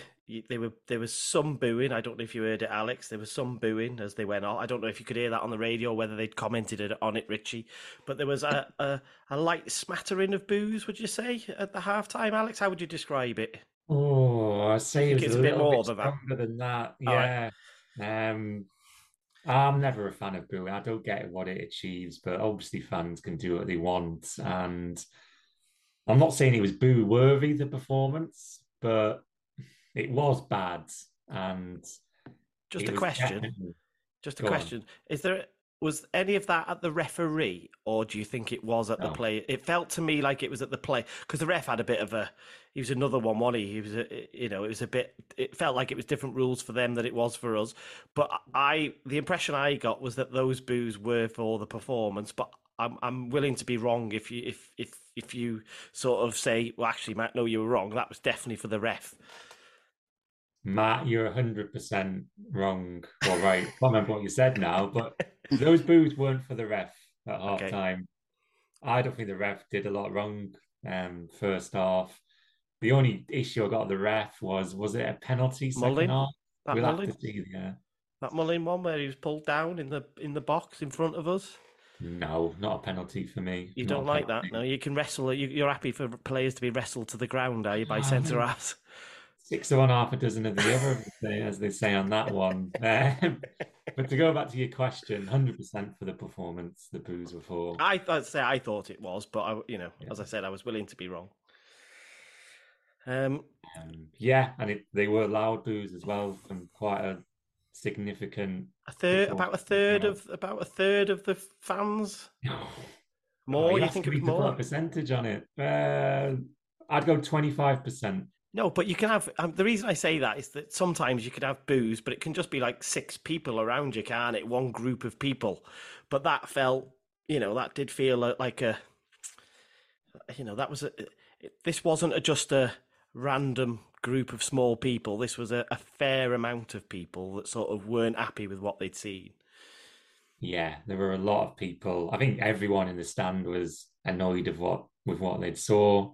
S2: There were there was some booing. I don't know if you heard it, Alex. There was some booing as they went on. I don't know if you could hear that on the radio, whether they'd commented it on it, Richie. But there was a a, a light smattering of boos. Would you say at the half time, Alex? How would you describe it?
S3: Oh, I say it was
S2: it's
S3: a
S2: a bit more
S3: bit
S2: than that?
S3: than that.
S2: All right.
S3: Yeah. Um, I'm never a fan of booing. I don't get what it achieves, but obviously fans can do what they want. And I'm not saying it was boo worthy the performance, but it was bad. And
S2: Just a question.
S3: definitely-
S2: Just a
S3: Go on.
S2: question: Is there was any of that at the referee, or do you think it was at the play? It felt to me like it was at the play because the ref had a bit of a. He was another one, wasn't he? He was, a, you know, it was a bit. It felt like it was different rules for them than it was for us. But I, the impression I got was that those boos were for the performance. But I'm, I'm willing to be wrong if you, if, if, if you sort of say, well, actually, Matt, no, you were wrong. That was definitely for the ref.
S3: Matt, you're 100% wrong. or right. I can't remember what you said now, but those boos weren't for the ref at half
S2: Okay.
S3: time. I don't think the ref did a lot wrong um, first half. The only issue I got the ref was was it a penalty second
S2: Mullin?
S3: half?
S2: That
S3: We'll have
S2: Mullin,
S3: to see. Yeah.
S2: that Mullin one where he was pulled down in the in the box in front of us.
S3: No, not a penalty for me.
S2: You
S3: Not
S2: don't like that? No, you can wrestle. You, you're happy for players to be wrestled to the ground, are you, by centre halves?
S3: Six of one, half a dozen of the other, as they- say on that one. Um, but to go back to your question, 100% for the performance, the boos were for.
S2: I I'd say I thought it was, but I, you know,
S3: Yeah.
S2: as I said, I was willing to be wrong. Um,
S3: Um, yeah, and it, they were loud boos as well from quite a significant.
S2: A third, about a third of about a third of the fans.
S3: Oh,
S2: More? you think it
S3: me
S2: was
S3: to a
S2: more?
S3: percentage on it? Uh, I'd go twenty five percent.
S2: No, but you can have. Um, the reason I say that is that sometimes you could have booze, but it can just be like six people around you, can't it? One group of people. But that felt, you know, that did feel like a, you know, that was a. It, this wasn't a, just a random group of small people. This was a, a fair amount of people that sort of weren't happy with what they'd seen.
S3: Yeah, there were a lot of people. I think everyone in the stand was annoyed of what with what they'd saw.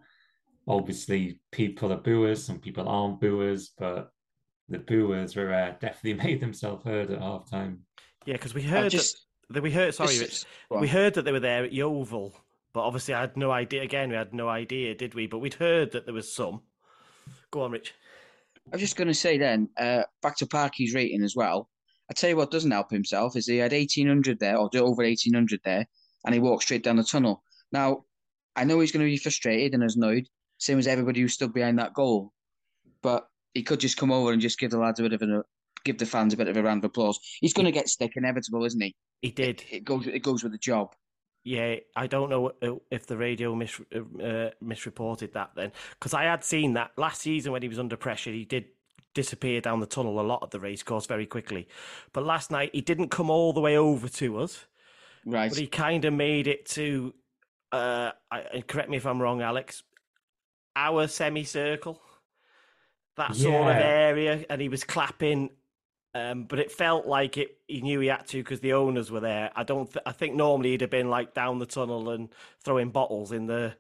S3: Obviously, people are booers, some people aren't booers, but the booers were uh, definitely made themselves heard at halftime.
S2: Yeah, because we heard
S4: just
S2: that, that we heard. Sorry,
S4: this
S2: Rich,
S4: is- go on.
S2: we heard that they were there at Yeovil, but obviously I had no idea. Again, we had no idea, did we? But we'd heard that there was some. Go on, Rich.
S4: I was just going to say then, uh, back to Parky's rating as well. I tell you what doesn't help himself is he had 1800 there, or over 1800 there, and he walked straight down the tunnel. Now, I know he's going to be frustrated and annoyed, same as everybody who stood behind that goal. But he could just come over and just give the lads a bit of a, give the fans a bit of a round of applause. He's going to get stick, inevitable, isn't he?
S2: He did.
S4: It goes, it goes with the job.
S2: Yeah, I don't know uh, if the radio mis- uh, misreported that then, because I had seen that last season when he was under pressure, he did disappear down the tunnel a lot of the race course very quickly. But last night he didn't come all the way over to us,
S4: Right.
S2: but he kind of made it to. Uh, I, correct me if I'm wrong, Alex. Our semicircle, that sort of area, and he was clapping. Um, but it felt like it. He knew he had to because the owners were there. I don't. Th- I think normally he'd have been like down the tunnel and throwing bottles in the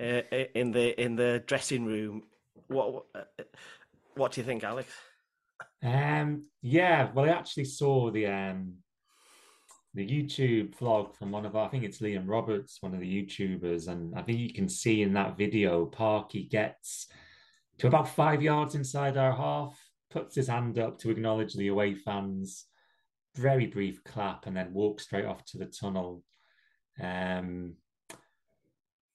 S2: uh, in the in the dressing room. What uh, What do you think, Alex?
S3: Um, yeah, well, I actually saw the um the YouTube vlog from one of our, I think it's Liam Roberts, one of the YouTubers, and I think you can see in that video, Parky gets to about five yards inside our half, puts his hand up to acknowledge the away fans, very brief clap, and then walks straight off to the tunnel. Um,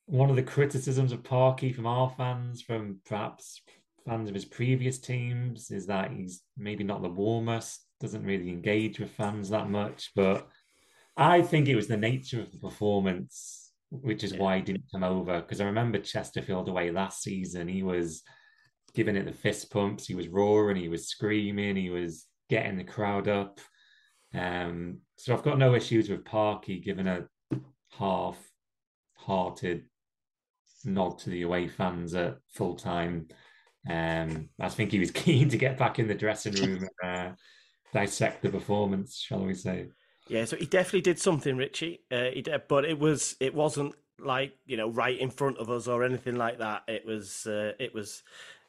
S3: one of the criticisms of Parky from our fans, from perhaps fans of his previous teams, is that he's maybe not the warmest, doesn't really engage with fans that much. But I think it was the nature of the performance, which is
S2: Yeah.
S3: why he didn't come over. Because I remember Chesterfield away last season, he was giving it the fist pumps, he was roaring, he was screaming, he was getting the crowd up. Um, so I've got no issues with Parky giving a half-hearted nod to the away fans at full time. Um, I think he was keen to get back in the dressing room and uh, dissect the performance, shall we say?
S2: Yeah, so he definitely did something, Richie. Uh, he did, but it was it wasn't like you know right in front of us or anything like that. It was uh, it was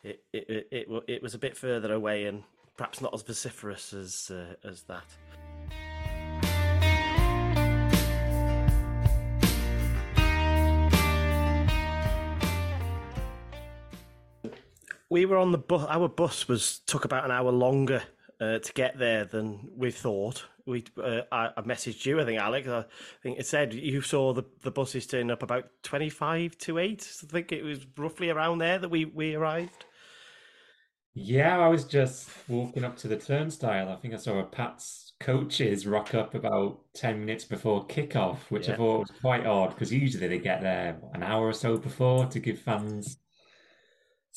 S2: it, it it it it was a bit further away and perhaps not as vociferous as uh, as that. We were on the bus. Our bus was took about an hour longer uh, to get there than we thought. We uh, I, I messaged you. I think Alex. I think it said you saw the the buses turn up about twenty five to eight. So I think it was roughly around there that we we arrived.
S3: Yeah, I was just walking up to the turnstile. I think I saw a Pat's coaches rock up about 10 minutes before kickoff, which I thought was quite odd because usually they get there an hour or so before to give fans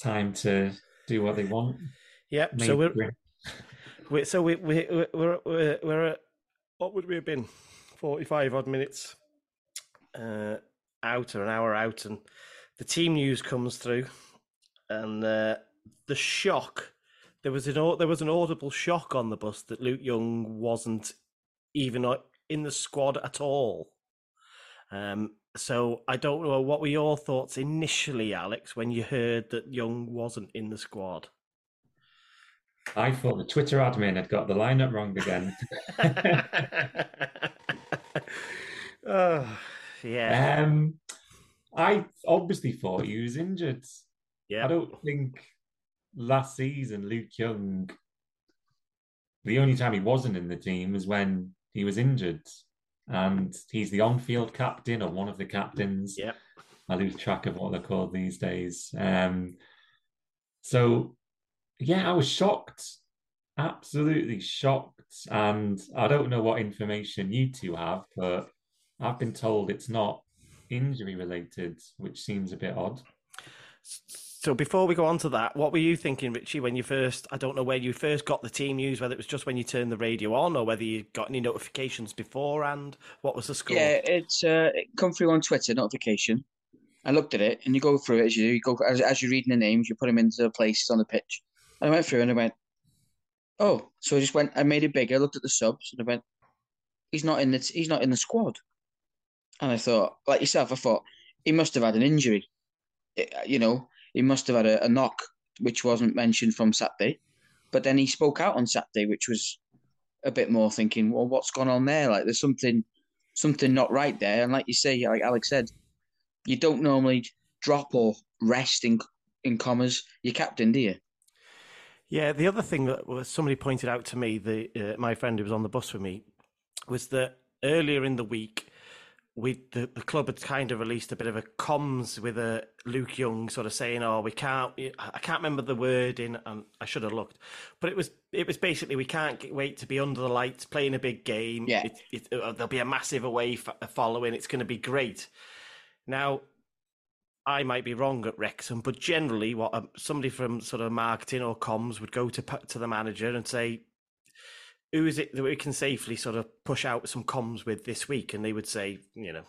S3: time to do what they want.
S2: Yep. So we're, we so we we we're, we're we're at what would we have been forty five odd minutes uh, out or an hour out, and the team news comes through, and uh, the shock there was an there was an audible shock on the bus that Luke Young wasn't even in the squad at all. Um, so I don't know what were your thoughts initially, Alex, when you heard that Young wasn't in the squad.
S3: I thought the Twitter admin had got the lineup wrong again.
S2: oh, yeah,
S3: Um, I obviously thought he was injured.
S2: yeah.
S3: I don't think last season Luke Young, the only time he wasn't in the team was when he was injured. And he's the on field captain or one of the captains.
S2: Yeah.
S3: I lose track of what they're called these days. Um, so, yeah, I was shocked, absolutely shocked and I don't know what information you two have, but I've been told it's not injury related, which seems a bit odd.
S2: So before we go on to that, what were you thinking, Richie, when you first? I don't know where you first got the team news, whether it was just when you turned the radio on, or whether you got any notifications beforehand. What was the score?
S4: Yeah, it's uh, it come through on Twitter notification. I looked at it, and you go through it as you, you go as, as you're reading the names, you put them into the places on the pitch. And I went through and I went, oh, so I just went. I made it bigger. I looked at the subs and I went, he's not in the he's not in the squad. And I thought, like yourself, I thought he must have had an injury. It- you know, he must have had a, a knock, which wasn't mentioned from Saturday. But then he spoke out on Saturday, which was a bit more thinking, well, what's gone on there? Like there's something something not right there. And like you say, like Alex said, you don't normally drop or rest in in commas your captain, do you?
S2: Yeah, the other thing that was somebody pointed out to me, the uh, my friend who was on the bus with me, was that earlier in the week, we the, the club had kind of released a bit of a comms with a Luke Young sort of saying, "Oh, we can't." I can't remember the wording, and I should have looked, but it was it was basically we can't get, wait to be under the lights playing a big game.
S4: Yeah.
S2: it, it, uh, there'll be a massive away f- following. It's going to be great. Now, I might be wrong at Wrexham, but generally, what um, somebody from sort of marketing or comms would go to to the manager and say, "Who is it that we can safely sort of push out some comms with this week?" And they would say, "You know,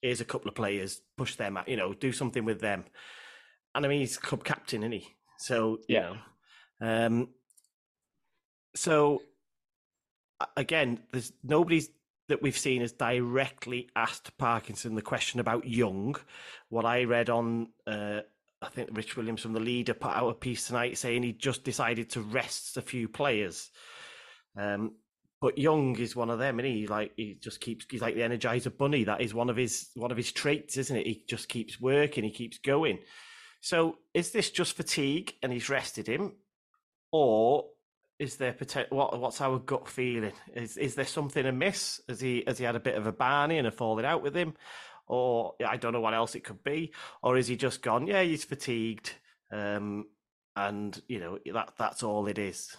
S2: here's a couple of players, push them out. You know, do something with them." And I mean, he's club captain, isn't he? So you
S4: Yeah.
S2: know, um, so again, there's nobody's that we've seen has directly asked Parkinson the question about Young. What I read on, uh, I think Rich Williams from the leader put out a piece tonight saying he just decided to rest a few players. Um, but Young is one of them, and he like he just keeps he's like the Energizer Bunny. That is one of his one of his traits, isn't it? He just keeps working, he keeps going. So is this just fatigue and he's rested him, or is there potential? What what's our gut feeling? Is is there something amiss? Has he has he had a bit of a barney and a falling out with him, or I don't know what else it could be, or is he just gone? Yeah, he's fatigued, um, and you know that that's all it is.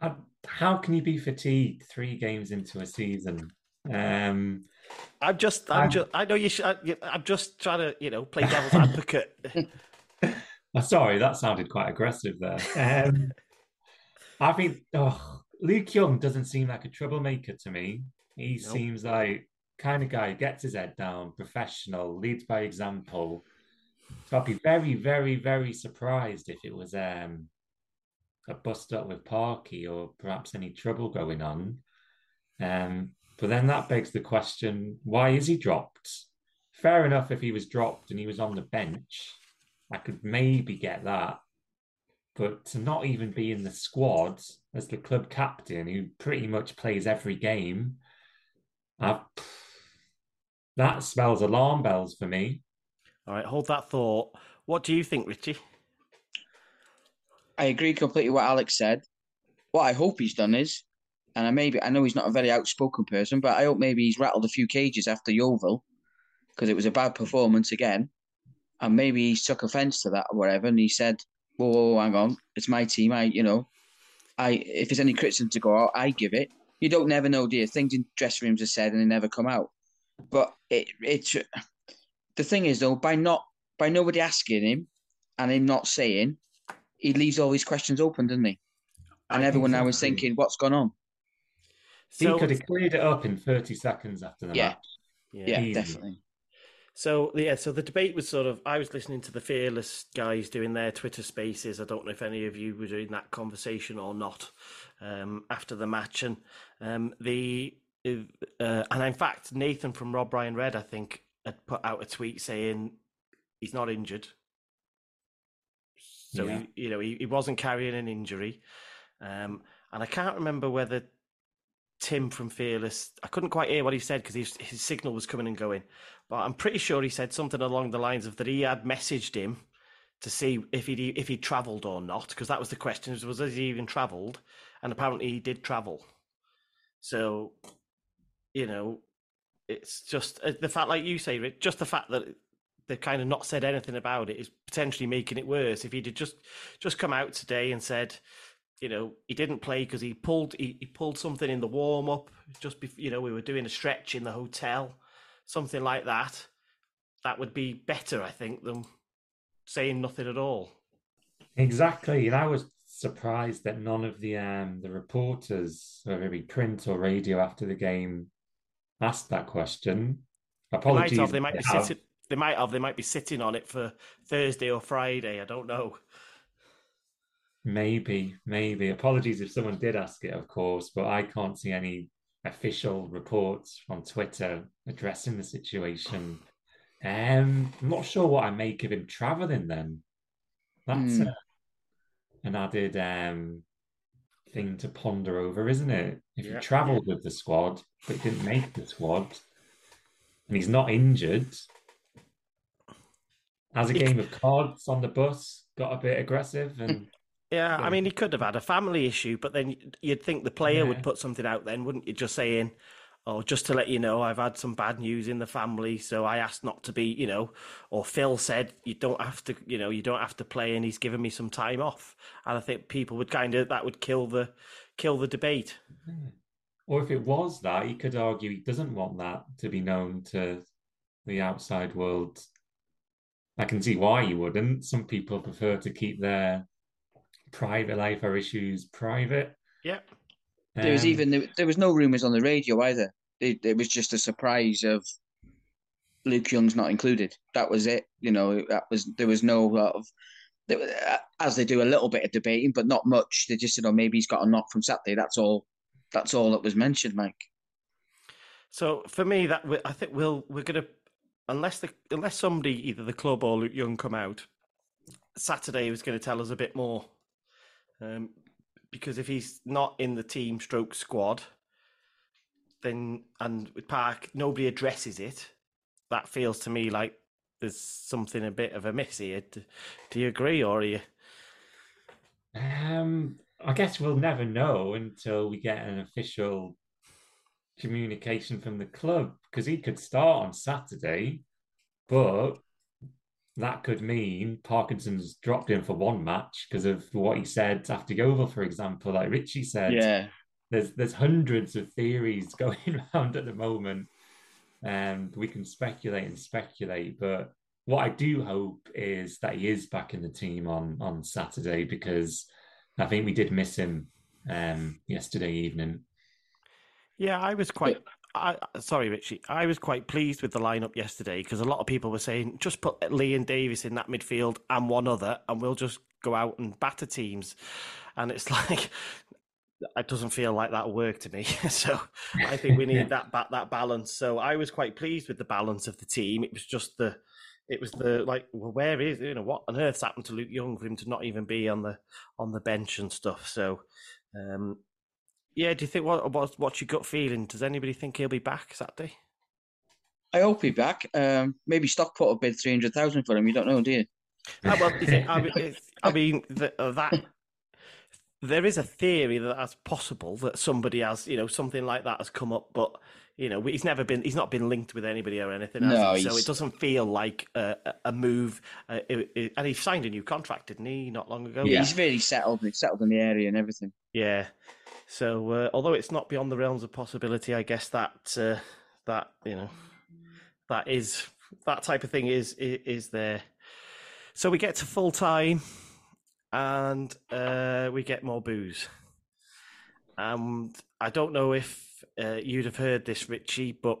S3: How, how can you be fatigued three games into a season? Um,
S2: I'm just I'm
S3: I'm-
S2: just I know you should. I, I'm just trying to you know play devil's advocate.
S3: sorry, that sounded quite aggressive there. Um, I think oh, Luke Young doesn't seem like a troublemaker to me. He
S2: Nope.
S3: seems like kind of guy who gets his head down, professional, leads by example. So I'd be very, very, very surprised if it was um, a bust up with Parky or perhaps any trouble going on. Um, but then that begs the question: Why is he dropped? Fair enough if he was dropped and he was on the bench, I could maybe get that. But to not even be in the squad as the club captain, who pretty much plays every game, I've, that spells alarm bells for me.
S2: All right, hold that thought. What do you think, Richie?
S4: I agree completely what Alex said. What I hope he's done is, and I maybe I know he's not a very outspoken person, but I hope maybe he's rattled a few cages after Yeovil because it was a bad performance again, and maybe he took offence to that or whatever, and he said, "Whoa, whoa, whoa, hang on, it's my team. I, you know, I if there's any criticism to go out, I give it. You don't never know, dear. Things in dressing rooms are said and they never come out. But it it's the thing is though, by not by nobody asking him and him not saying, he leaves all these questions open, doesn't he? And
S3: I
S4: everyone
S3: think
S4: now is thinking, what's gone on?
S3: He
S2: So,
S3: could have cleared it up in 30 seconds after the
S4: Yeah.
S3: match.
S4: Yeah,
S3: Easy.
S4: definitely.
S2: So yeah, so the debate was sort of. I was listening to the fearless guys doing their Twitter Spaces. I don't know if any of you were doing that conversation or not um, after the match, and um, the uh, and in fact Nathan from Rob Ryan Red, I think, had put out a tweet saying he's not injured. So
S3: Yeah.
S2: he, you know, he, he wasn't carrying an injury, um, and I can't remember whether Tim from Fearless. I couldn't quite hear what he said because his his signal was coming and going, but I'm pretty sure he said something along the lines of that he had messaged him to see if he if he travelled or not because that was the question was, he even travelled and apparently he did travel. So, you know, it's just uh, the fact, like you say, Rick, just the fact that they've kind of not said anything about it is potentially making it worse. If he'd just just come out today and said, you know, he didn't play because he pulled he, he pulled something in the warm up. Just before, you know, we were doing a stretch in the hotel, something like that. That would be better, I think, than saying nothing at all.
S3: Exactly, and I was surprised that none of the um the reporters, whether it be print or radio, after the game, asked that question. Apologies.
S2: They might have. They might be sitting. They might have. They might be sitting on it for Thursday or Friday. I don't know.
S3: Maybe, maybe. Apologies if someone did ask it, of course, but I can't see any official reports on Twitter addressing the situation. Um, I'm not sure what I make of him traveling. Then that's
S4: Mm.
S3: uh, an added um thing to ponder over, isn't it? If
S2: Yeah.
S3: he travelled with the squad but didn't make the squad, and he's not injured, has a game of cards on the bus, got a bit aggressive, and
S2: Yeah, I mean, he could have had a family issue, but then you'd think the player
S3: Yeah.
S2: would put something out then, wouldn't you? Just saying, oh, just to let you know, I've had some bad news in the family, so I asked not to be, you know, or Phil said you don't have to, you know, you don't have to play, and he's given me some time off, and I think people would kind of that would kill the kill the debate.
S3: Or if it was that, he could argue he doesn't want that to be known to the outside world. I can see why he wouldn't. Some people prefer to keep their private life or issues private.
S2: Yeah,
S4: There was
S3: Um,
S4: even there, there was no rumors on the radio either. It, it was just a surprise of Luke Young's not included. That was it. You know, that was there was no lot of there, was- uh, as they do a little bit of debating, but not much. They just said, "Oh, maybe he's got a knock from Saturday." That's all. That's all that was mentioned, Mike.
S2: So for me, that I think we'll we're gonna unless the unless somebody either the club or Luke Young come out Saturday was going to tell us a bit more, um, because if he's not in the team stroke squad, then and with Park nobody addresses it. That feels to me like there's something a bit of a miss here. Do, do you agree, or are you?
S3: Um, I guess we'll never know until we get an official communication from the club because he could start on Saturday, but that could mean Parkinson's dropped in for one match because of what he said after Yeovil, for example. Like Richie said,
S4: Yeah,
S3: there's there's hundreds of theories going around at the moment, and we can speculate and speculate. But what I do hope is that he is back in the team on on Saturday because I think we did miss him um, yesterday evening.
S2: Yeah, I was quite. I, sorry, Richie. I was quite pleased with the lineup yesterday because a lot of people were saying just put Lee and Davies in that midfield and one other, and we'll just go out and batter teams. And it's like it doesn't feel like that work to me. so I think we need that ba- that balance. So I was quite pleased with the balance of the team. It was just the. It was the like, well, where is you know what on earth's happened to Luke Young for him to not even be on the on the bench and stuff. So, um, yeah, do you think what what's what's your gut feeling? Does anybody think he'll be back Saturday?
S4: I hope he's back. Um, maybe Stockport will bid three hundred thousand for him. You don't know, do you?
S2: Ah, well, you think, I mean, I mean the, uh, that there is a theory that that's possible that somebody has, you know, something like that has come up, but you know, he's never been, he's not been linked with anybody or anything,
S4: No,
S2: so it doesn't feel like a, a- a move. Uh, it, it- and he signed a new contract, didn't he, not long ago?
S4: Yeah, He's really settled. He's settled in the area and everything.
S2: Yeah. So uh, although it's not beyond the realms of possibility, I guess that uh, that you know that is that type of thing is is, is there. So we get to full time, and uh, we get more booze. And I don't know if uh, you'd have heard this, Richie, but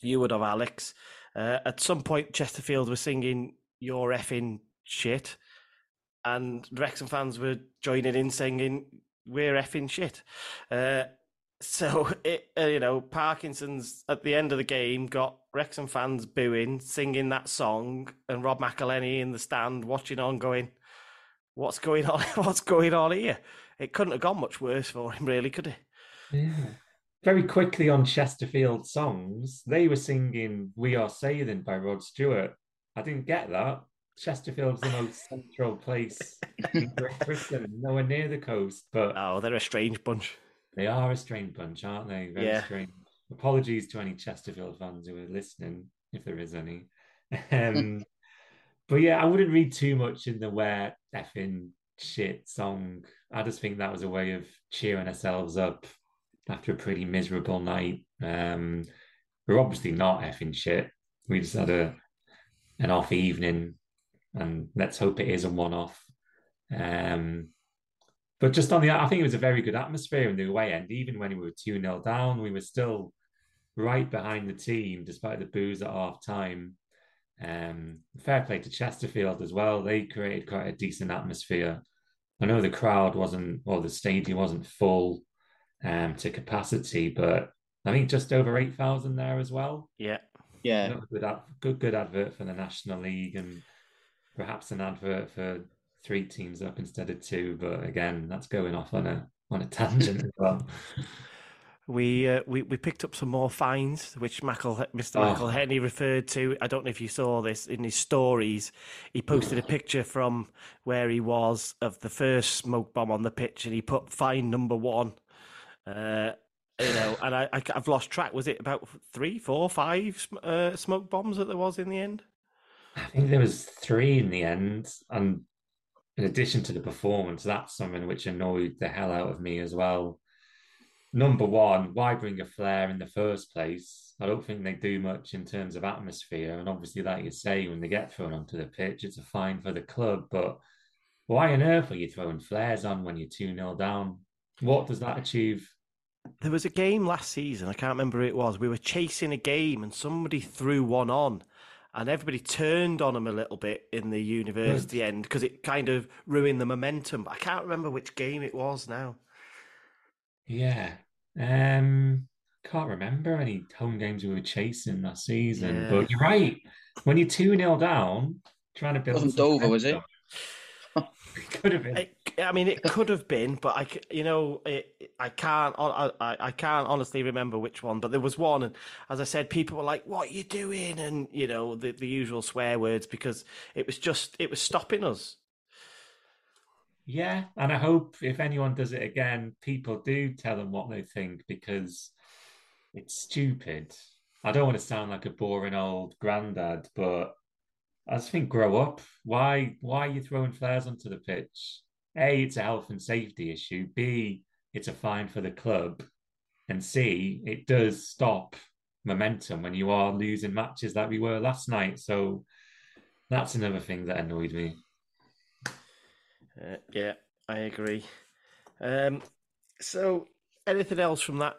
S2: you would have, Alex. Uh, at some point, Chesterfield was singing "Your effing shit," and Wrexham fans were joining in singing "We're effing shit." Uh, so it, uh, you know, Parkinson's at the end of the game got Wrexham fans booing, singing that song, and Rob McElhenney in the stand watching on, going, "What's going on? What's going on here?" It couldn't have gone much worse for him, really, could it?
S3: Yeah. Very quickly on Chesterfield songs, they were singing "We Are Sailing" by Rod Stewart. I didn't get that. Chesterfield's the most central place in Great Britain, nowhere near the coast, but
S2: Oh, they're a strange bunch.
S3: they are a strange bunch, aren't they? Very
S2: Yeah.
S3: strange. Apologies to any Chesterfield fans who are listening, if there is any. Um, but yeah, I wouldn't read too much in the where effing shit song. I just think that was a way of cheering ourselves up after a pretty miserable night. Um, we're obviously not effing shit. We just had a an off evening, and let's hope it is a one off. Um, but just on the, I think it was a very good atmosphere in the away end. Even when we were 2 0 down, we were still right behind the team despite the booze at half time. Um, fair play to Chesterfield as well. They created quite a decent atmosphere. I know the crowd wasn't, or the stadium wasn't full um, to capacity, but I think just over 8,000 there as well.
S2: Yeah.
S4: Yeah.
S3: Good, good, good advert for the National League and perhaps an advert for three teams up instead of two. But again, that's going off on a on a tangent as well.
S2: We, uh, we we picked up some more fines, which Michael, Mr. Oh. McElhenney referred to. I don't know if you saw this in his stories. He posted a picture from where he was of the first smoke bomb on the pitch, and he put fine number one. Uh, you know, and I, I have lost track. Was it about three, four, five uh, smoke bombs that there was in the end?
S3: I think there was three in the end, and in addition to the performance, that's something which annoyed the hell out of me as well number one, why bring a flare in the first place? I don't think they do much in terms of atmosphere. And obviously, like you say, when they get thrown onto the pitch, it's a fine for the club. But why on earth are you throwing flares on when you're 2 0 down? What does that achieve?
S2: There was a game last season, I can't remember who it was. We were chasing a game and somebody threw one on and everybody turned on him a little bit in the university end because it kind of ruined the momentum. But I can't remember which game it was now.
S3: Yeah, um, can't remember any home games we were chasing that season, yeah. but you're right. When you're 2 0 down, trying to build.
S4: Wasn't Dover, was it?
S3: could have been. It,
S2: I mean, it could have been, but I, you know, it, I can't, I, I can't honestly remember which one. But there was one, and as I said, people were like, "What are you doing?" and you know, the the usual swear words because it was just, it was stopping us.
S3: Yeah, and I hope if anyone does it again, people do tell them what they think because it's stupid. I don't want to sound like a boring old granddad, but I think grow up. Why why are you throwing flares onto the pitch? A, it's a health and safety issue. B, it's a fine for the club. And C, it does stop momentum when you are losing matches like we were last night. So that's another thing that annoyed me.
S2: Uh, yeah, I agree. Um, so, anything else from that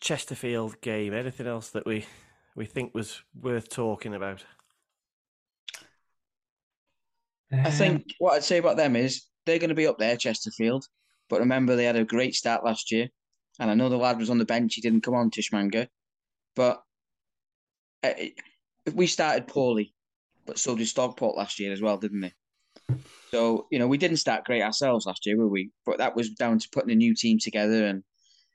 S2: Chesterfield game? Anything else that we we think was worth talking about?
S4: I think what I'd say about them is they're going to be up there, Chesterfield. But remember, they had a great start last year, and I know the lad was on the bench; he didn't come on, Tshimanga. But uh, we started poorly, but so did Stockport last year as well, didn't they? So, you know, we didn't start great ourselves last year, were we? But that was down to putting a new team together and,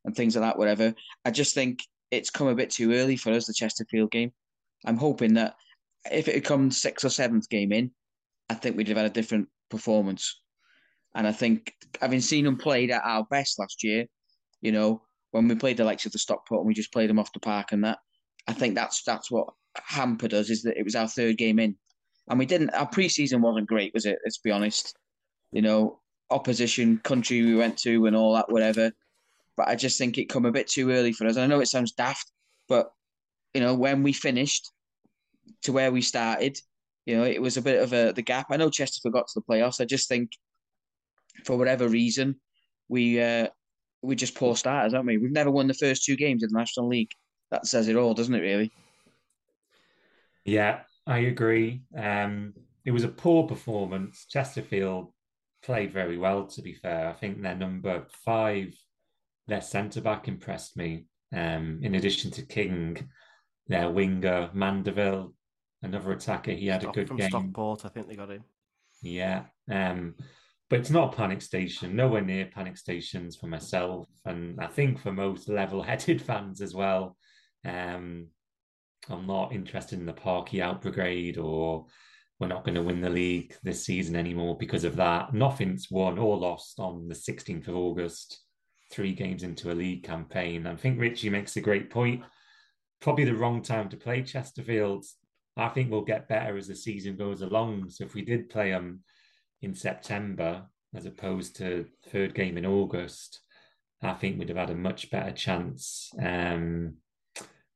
S4: and things like that, whatever. I just think it's come a bit too early for us, the Chesterfield game. I'm hoping that if it had come sixth or seventh game in, I think we'd have had a different performance. And I think having seen them played at our best last year, you know, when we played the likes of the Stockport and we just played them off the park and that, I think that's that's what hampered us is that it was our third game in and we didn't. Our preseason wasn't great, was it? Let's be honest. You know, opposition country we went to and all that, whatever. But I just think it come a bit too early for us. I know it sounds daft, but you know, when we finished to where we started, you know, it was a bit of a the gap. I know Chesterfield got to the playoffs. I just think, for whatever reason, we uh, we just poor starters, aren't we? We've never won the first two games in the National League. That says it all, doesn't it? Really?
S3: Yeah, I agree. Um, it was a poor performance. Chesterfield played very well, to be fair. I think their number five, their centre back impressed me. Um, in addition to King, their winger Mandeville, another attacker, he had Stock, a good
S2: from
S3: game.
S2: Stockport, I think they got him.
S3: Yeah, um, but it's not panic station. Nowhere near panic stations for myself, and I think for most level-headed fans as well. Um, I'm not interested in the Parky out brigade or we're not going to win the league this season anymore because of that. Nothing's won or lost on the 16th of August, three games into a league campaign. I think Richie makes a great point. Probably the wrong time to play Chesterfield. I think we'll get better as the season goes along. So if we did play them in September, as opposed to third game in August, I think we'd have had a much better chance. Um,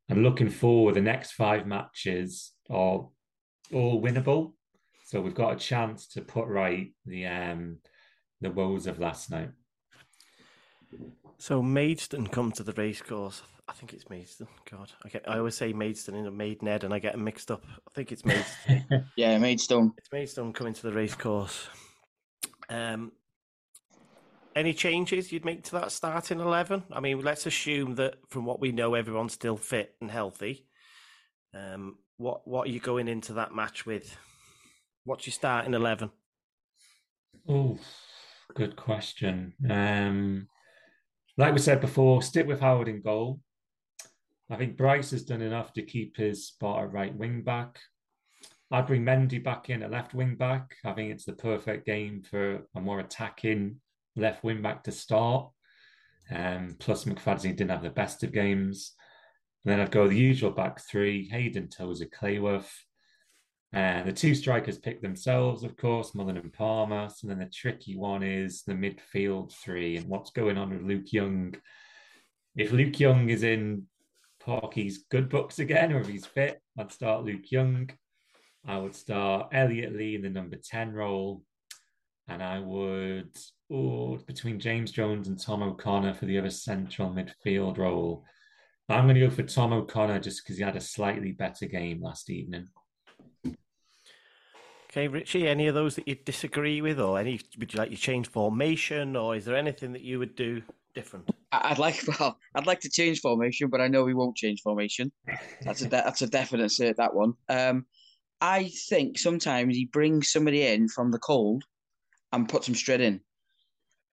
S3: and looking forward, the next five matches are all winnable. So we've got a chance to put right the um, the woes of last night.
S2: So Maidstone come to the racecourse. I think it's Maidstone. God, I get I always say Maidstone in a Maidenhead, and I get them mixed up. I think it's Maidstone.
S4: yeah, Maidstone.
S2: It's Maidstone coming to the racecourse. Um, any changes you'd make to that starting eleven? I mean, let's assume that from what we know, everyone's still fit and healthy. Um, what what are you going into that match with? What's your starting eleven?
S3: Oh, good question. Um, like we said before, stick with Howard in goal. I think Bryce has done enough to keep his spot at right wing back. I'd bring Mendy back in at left wing back. I think it's the perfect game for a more attacking left wing back to start. Um, plus, McFadzean didn't have the best of games. And then I'd go the usual back three Hayden, Tozer, Cleworth. And uh, the two strikers pick themselves, of course, Mullin and Palmer. So then the tricky one is the midfield three and what's going on with Luke Young. If Luke Young is in Parky's good books again, or if he's fit, I'd start Luke Young. I would start Elliot Lee in the number 10 role. And I would, oh, between James Jones and Tom O'Connor for the other central midfield role. I'm going to go for Tom O'Connor just because he had a slightly better game last evening.
S2: Okay, Richie, any of those that you disagree with, or any would you like to change formation, or is there anything that you would do different?
S4: I'd like well, I'd like to change formation, but I know we won't change formation. That's a that's a definite cert, that one. Um, I think sometimes he brings somebody in from the cold and puts them straight in.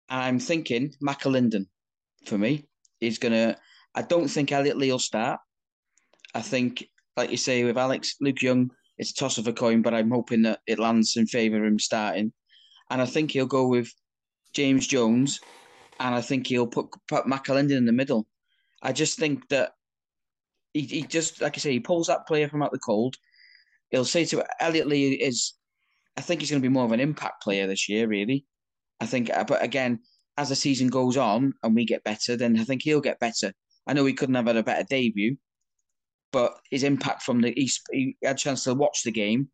S4: And I'm thinking McAlinden for me is gonna. I don't think Elliot Lee will start. I think, like you say, with Alex Luke Young it's toss of a coin, but I'm hoping that it lands in favour of him starting. And I think he'll go with James Jones, and I think he'll put put McAlinden in the middle. I just think that he, he just like I say, he pulls that player from out the cold. He'll say to Elliot Lee is, I think he's going to be more of an impact player this year. Really, I think. Uh, but again, as the season goes on and we get better, then I think he'll get better. I know he couldn't have had a better debut, but his impact from the he, he had a chance to watch the game,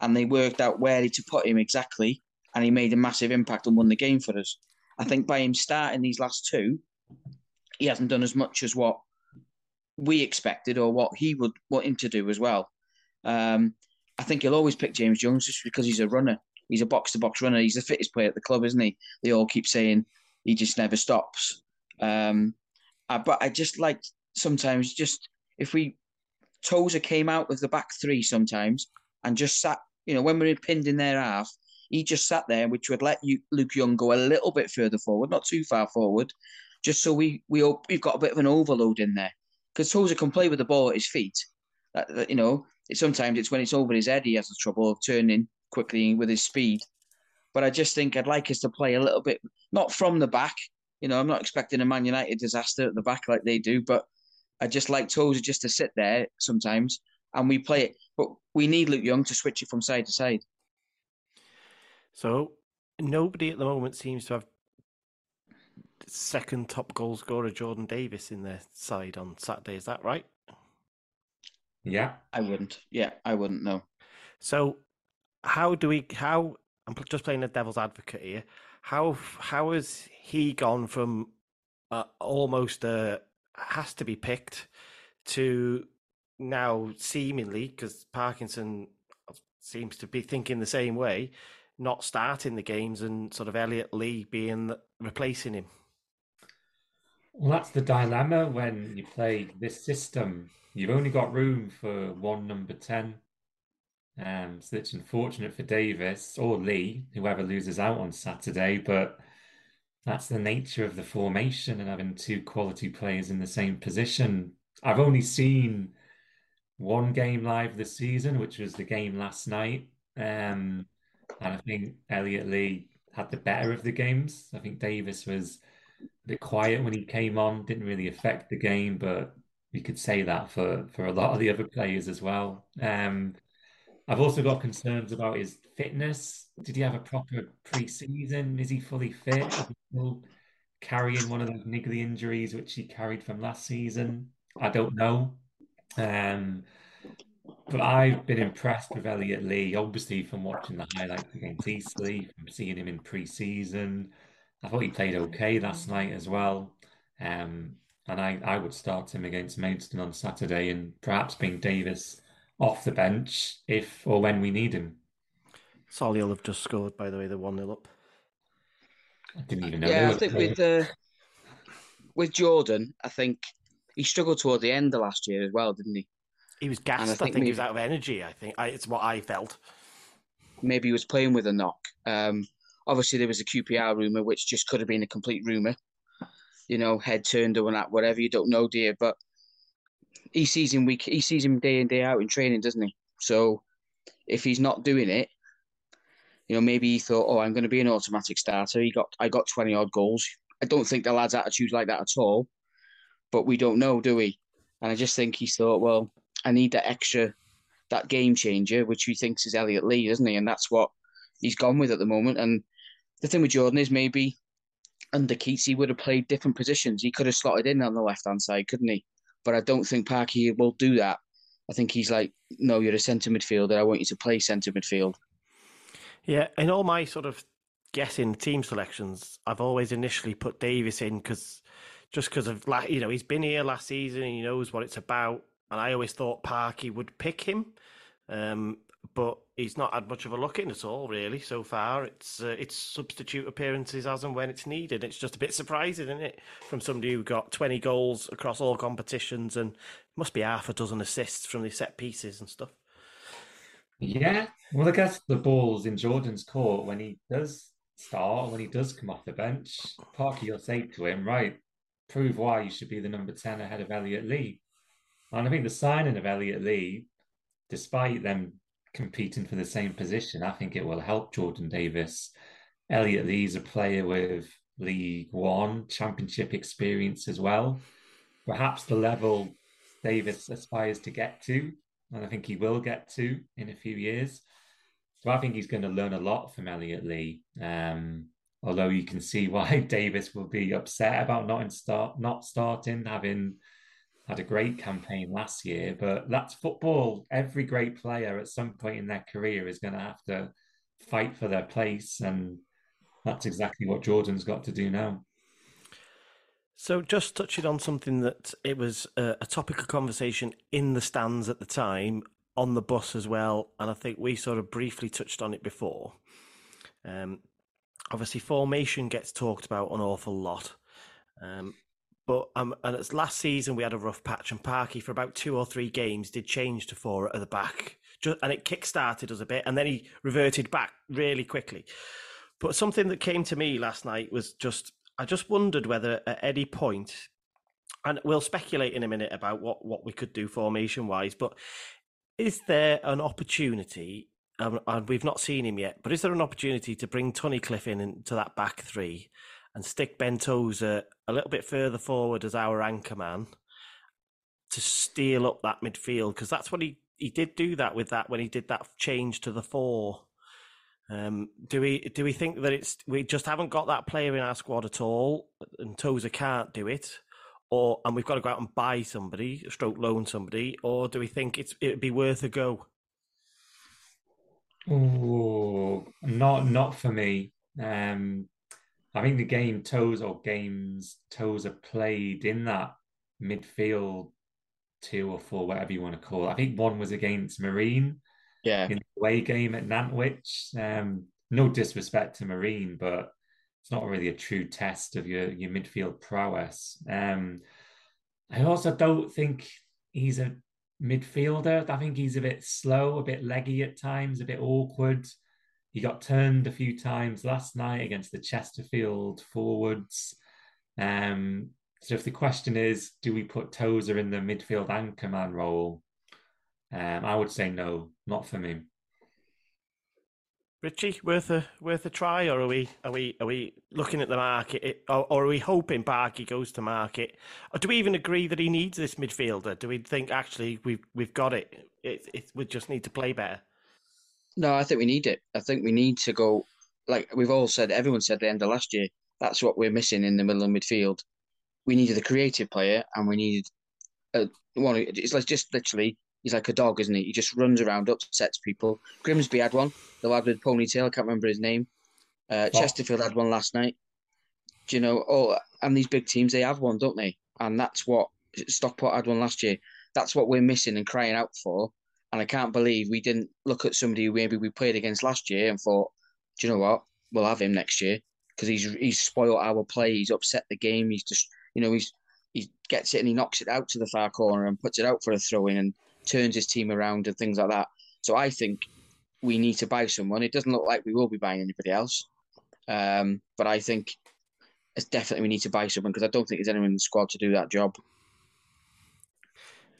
S4: and they worked out where to put him exactly, and he made a massive impact and won the game for us. I think by him starting these last two, he hasn't done as much as what we expected or what he would want him to do as well. Um, I think he'll always pick James Jones just because he's a runner. He's a box to box runner. He's the fittest player at the club, isn't he? They all keep saying he just never stops. Um, uh, but I just like sometimes just if we Tozer came out with the back three sometimes and just sat, you know, when we were pinned in their half, he just sat there, which would let you, Luke Young go a little bit further forward, not too far forward, just so we we we've got a bit of an overload in there. Because Tozer can play with the ball at his feet. That, that, you know, it, sometimes it's when it's over his head he has the trouble of turning quickly with his speed. But I just think I'd like us to play a little bit, not from the back. You know, I'm not expecting a Man United disaster at the back like they do, but I just like Tozer just to sit there sometimes and we play it. But we need Luke Young to switch it from side to side.
S2: So nobody at the moment seems to have second top goal scorer Jordan Davies in their side on Saturday. Is that right?
S3: Yeah,
S4: I wouldn't. Yeah, I wouldn't know.
S2: So how do we? How I'm just playing the devil's advocate here. How how has he gone from uh, almost a has to be picked to now seemingly because Parkinson seems to be thinking the same way, not starting the games and sort of Elliot Lee being replacing him.
S3: Well, that's the dilemma when you play this system. You've only got room for one number 10. Um, so it's unfortunate for Davies or Lee, whoever loses out on Saturday, but that's the nature of the formation and having two quality players in the same position. I've only seen one game live this season, which was the game last night. Um, and I think Elliot Lee had the better of the games. I think Davies was a bit quiet when he came on, didn't really affect the game, but you could say that for, for a lot of the other players as well. Um, I've also got concerns about his fitness. Did he have a proper pre-season? Is he fully fit? Is he still carrying one of those niggly injuries which he carried from last season? I don't know. Um, but I've been impressed with Elliot Lee, obviously from watching the highlights against Eastleigh, from seeing him in pre-season. I thought he played okay last night as well. Um, and I, I would start him against Maidstone on Saturday and perhaps bring Davies off the bench if or when we need him.
S2: Solihull have just scored, by the way, the 1 0 up.
S3: I didn't even know.
S4: Yeah, I think with uh, with Jordan, I think he struggled toward the end of last year as well, didn't he?
S2: He was gassed. I think, I think he was out of energy. I think I, it's what I felt.
S4: Maybe he was playing with a knock. Um, obviously, there was a QPR rumor, which just could have been a complete rumor. You know, head turned or not, whatever. You don't know, dear. But he sees him week. He sees him day in day out in training, doesn't he? So if he's not doing it, you know, maybe he thought, "Oh, I'm going to be an automatic starter." He got, I got twenty odd goals. I don't think the lad's attitude's like that at all, but we don't know, do we? And I just think he thought, well, I need that extra, that game changer, which he thinks is Elliot Lee, isn't he? And that's what he's gone with at the moment. And the thing with Jordan is maybe under Keates he would have played different positions. He could have slotted in on the left hand side, couldn't he? But I don't think Parky will do that. I think he's like, no, you're a centre midfielder. I want you to play centre midfield.
S2: Yeah, in all my sort of guessing team selections, I've always initially put Davies in because just because of like you know he's been here last season and he knows what it's about and I always thought Parky would pick him, um, but he's not had much of a look in at all, really, so far. It's uh, it's substitute appearances as and when it's needed. It's just a bit surprising, isn't it, from somebody who got 20 goals across all competitions and must be half a dozen assists from the set pieces and stuff.
S3: Yeah, well, I guess the ball's in Jordan's court when he does start, when he does come off the bench. Parky will say to him, right, prove why you should be the number 10 ahead of Elliot Lee. And I think the signing of Elliot Lee, despite them competing for the same position, I think it will help Jordan Davies. Elliot Lee's a player with League One championship experience as well. Perhaps the level Davies aspires to get to, and I think he will get to in a few years. So I think he's going to learn a lot from Elliot Lee. Um, although you can see why Davies will be upset about not in start not starting, having had a great campaign last year, but that's football. Every great player at some point in their career is going to have to fight for their place, and that's exactly what Jordan's got to do now.
S2: So, just touching on something that it was a, a topic of conversation in the stands at the time, on the bus as well, and I think we sort of briefly touched on it before. Um, obviously, formation gets talked about an awful lot. Um, but um, and it's last season we had a rough patch, and Parky for about two or three games did change to four at the back, just, and it kick-started us a bit, and then he reverted back really quickly. But something that came to me last night was just I just wondered whether at any point, and we'll speculate in a minute about what what we could do formation wise, but is there an opportunity? Um, and we've not seen him yet, but is there an opportunity to bring Tunnicliffe in into that back three and stick Ben Tozer a little bit further forward as our anchor man to steal up that midfield because that's what he he did do that with that when he did that change to the four. Um, do we do we think that it's we just haven't got that player in our squad at all, and Tozer can't do it, or and we've got to go out and buy somebody, stroke loan somebody, or do we think it's it'd be worth a go?
S3: Oh, not not for me. Um, I think the game Tozer games toes are played in that midfield two or four, whatever you want to call it. I think one was against Marine.
S4: Yeah.
S3: In the away game at Nantwich. Um, no disrespect to Marine, but it's not really a true test of your, your midfield prowess. Um, I also don't think he's a midfielder. I think he's a bit slow, a bit leggy at times, a bit awkward. He got turned a few times last night against the Chesterfield forwards. Um, so if the question is, do we put Tozer in the midfield anchorman role? Um, I would say no, not for me.
S2: Richie, worth a worth a try, or are we are we are we looking at the market, or, or are we hoping Parky goes to market? Or do we even agree that he needs this midfielder? Do we think actually we've we've got it? It, it we just need to play better?
S4: No, I think we need it. I think we need to go. Like we've all said, everyone said the end of last year. That's what we're missing in the middle of midfield. We needed a creative player, and we needed a one. It's like just literally, he's like a dog, isn't he? He just runs around, upsets people. Grimsby had one. The lad with ponytail. I can't remember his name. Uh,
S3: Oh.
S4: Chesterfield had one last night. Do you know? Oh, and these big teams they have one, don't they? And that's what Stockport had one last year. That's what we're missing and crying out for. And I can't believe we didn't look at somebody who maybe we played against last year and thought, do you know what? We'll have him next year because he's he's spoiled our play. He's upset the game. He's just you know he's he gets it and he knocks it out to the far corner and puts it out for a throw in and turns his team around and things like that. So I think we need to buy someone. It doesn't look like we will be buying anybody else, um, but I think it's definitely we need to buy someone because I don't think there's anyone in the squad to do that job.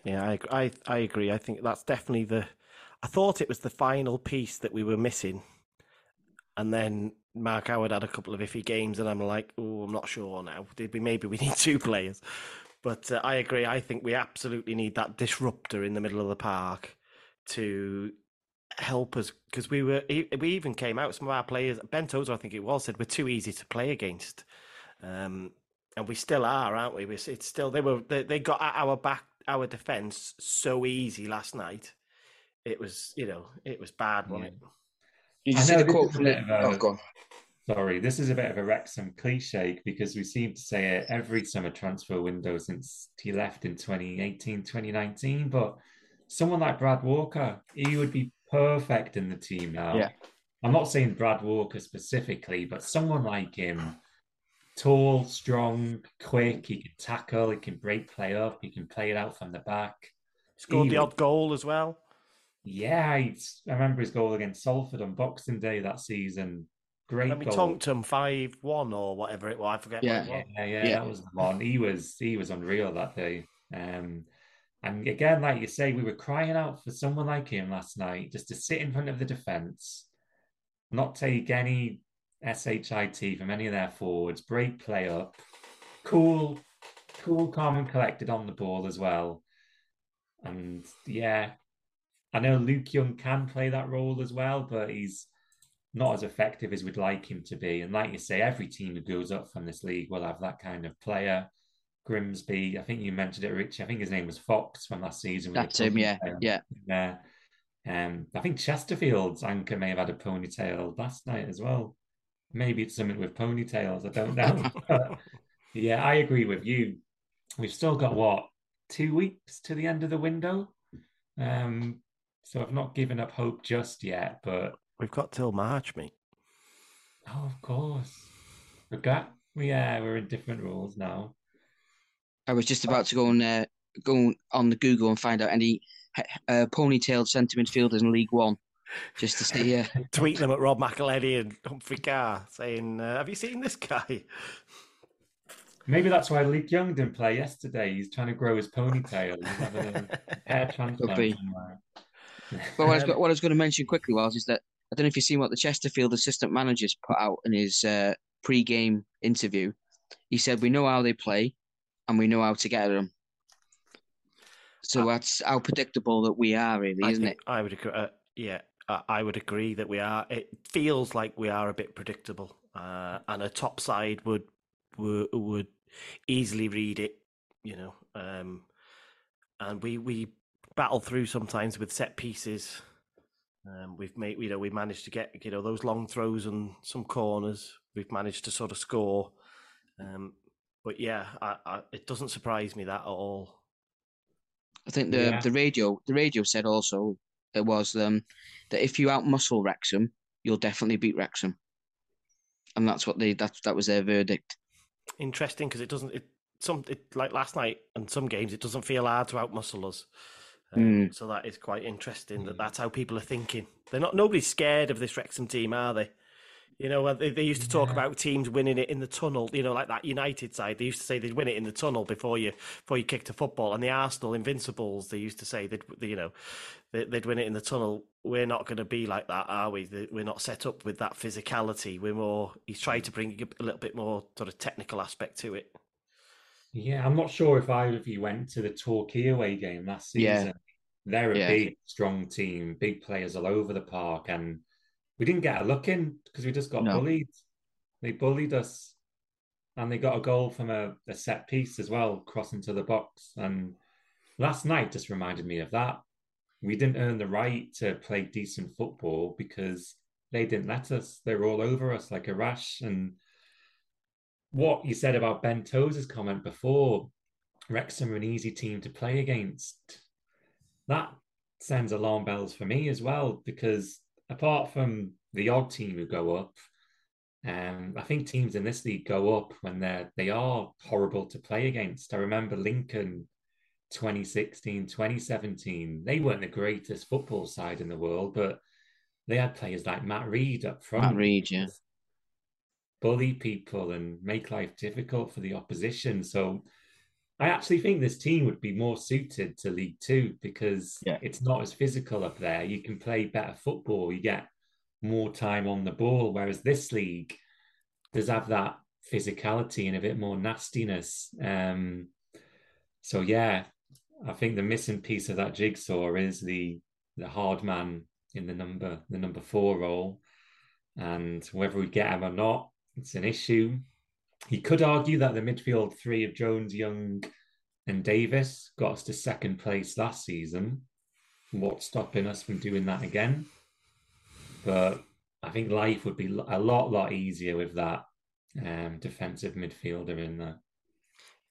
S2: Yeah, I, I I agree. I think that's definitely the. I thought it was the final piece that we were missing, and then Mark Howard had a couple of iffy games, and I'm like, oh, I'm not sure now. Did we maybe we need two players? But uh, I agree. I think we absolutely need that disruptor in the middle of the park to help us because we were we even came out. Some of our players, Ben Tozer, I think it was, said we're too easy to play against. Um, and we still are, aren't we? We're- It's still they were they, they got at our back our defense so easy last night. It was you know it was bad, wasn't it?
S4: Did you
S3: I
S4: see the quote from
S3: bit
S4: the?
S3: of a- uh,
S4: Oh, go on.
S3: Sorry, this is a bit of a Wrexham cliche because we seem to say it every summer transfer window since he left in 2018, 2019. But someone like Brad Walker, he would be perfect in the team now.
S4: Yeah.
S3: I'm not saying Brad Walker specifically, but someone like him, tall, strong, quick, he can tackle, he can break play up, he can play it out from the back.
S2: Scored
S3: He
S2: the
S3: would-
S2: odd goal as well.
S3: Yeah, he's- I remember his goal against Salford on Boxing Day that season. Great
S2: And we
S3: goal.
S2: tonked him five one or whatever it was. I forget.
S4: Yeah.
S2: what.
S3: Yeah, yeah,
S4: Yeah.
S3: that was the one. He was he was unreal that day. Um, and again, like you say, we were crying out for someone like him last night, just to sit in front of the defense, not take any shit from any of their forwards, break play up, cool, cool, calm and collected on the ball as well. And yeah, I know Luke Young can play that role as well, but he's not as effective as we'd like him to be. And like you say, every team who goes up from this league will have that kind of player. Grimsby, I think you mentioned it, Richie. I think his name was Fox from last season.
S4: That's him. Yeah, yeah.
S3: Yeah. Um, I think Chesterfield's anchor may have had a ponytail last night as well. Maybe it's something with ponytails. I don't know. Yeah, I agree with you. We've still got what two weeks to the end of the window. Um, so I've not given up hope just yet, but
S2: We've got till March, mate.
S3: Oh, of course. Forgot. Yeah, we're in different rules now.
S4: I was just about to go and uh, go on the Google and find out any uh, ponytailed centre midfielders in League One, just to see. Uh,
S2: Tweet them at Rob McElhenney and Humphrey Ker saying, uh, "Have you seen this guy?"
S3: Maybe that's why Luke Young didn't play yesterday. He's trying to grow his ponytail. He's having a hair transplant.
S4: be.
S3: somewhere.
S4: But what I, was,
S3: Um,
S4: what I was going to mention quickly was is that I don't know if you've seen what the Chesterfield assistant managers put out in his uh, pre-game interview. He said, "We know how they play, and we know how to get at them." So that's how predictable that we are, really,
S2: I
S4: isn't
S2: think
S4: it?
S2: I would agree. Uh, yeah, I, I would agree that we are. It feels like we are a bit predictable, uh, and a top side would would, would easily read it. You know, um, and we we battle through sometimes with set pieces. Um, we've made, you know, we managed to get, you know, those long throws and some corners. We've managed to sort of score. Um, but yeah, I, I, it doesn't surprise me that at all.
S4: I think the
S3: Yeah.
S4: the radio the radio said also it was um, that if you outmuscle Wrexham, you'll definitely beat Wrexham, and that's what they that that was their verdict.
S2: interesting because it doesn't it some it like last night and some games it doesn't feel hard to outmuscle us um,
S4: Mm.
S2: so that is quite interesting that
S3: Mm.
S2: that's how people are thinking they're not nobody's scared of this Wrexham team are they you know they, they used to talk
S3: Yeah.
S2: about teams winning it in the tunnel you know like that United side they used to say they'd win it in the tunnel before you before you kicked a football and the Arsenal Invincibles they used to say they'd you know they- they'd win it in the tunnel we're not going to be like that are we we're not set up with that physicality we're more he's tried to bring a little bit more sort of technical aspect to it
S3: Yeah, I'm not sure if either of you went to the Torquay away game last season. Yeah. They're a
S4: Yeah.
S3: big, strong team, big players all over the park, and we didn't get a look in because we just got
S4: No.
S3: bullied. They bullied us, and they got a goal from a, a set piece as well, crossing to the box. And last night just reminded me of that. We didn't earn the right to play decent football because they didn't let us. They were all over us like a rash. And what you said about Ben Tozer's comment before, Wrexham are an easy team to play against. That sends alarm bells for me as well, because apart from the odd team who go up, um, I think teams in this league go up when they're they are horrible to play against. I remember Lincoln 2016, 2017, they weren't the greatest football side in the world, but they had players like Matt Rhead up front.
S4: Matt Rhead, yeah.
S3: Bully people and make life difficult for the opposition. So I actually think this team would be more suited to League Two because
S4: Yeah.
S3: it's not as physical up there. You can play better football, you get more time on the ball, whereas this league does have that physicality and a bit more nastiness. Um, so yeah, I think the missing piece of that jigsaw is the the hard man in the number the number four role, and whether we get him or not, it's an issue. You could argue that the midfield three of Jones, Young, and Davies got us to second place last season. What's stopping us from doing that again? But I think life would be a lot, lot easier with that um, defensive midfielder in there.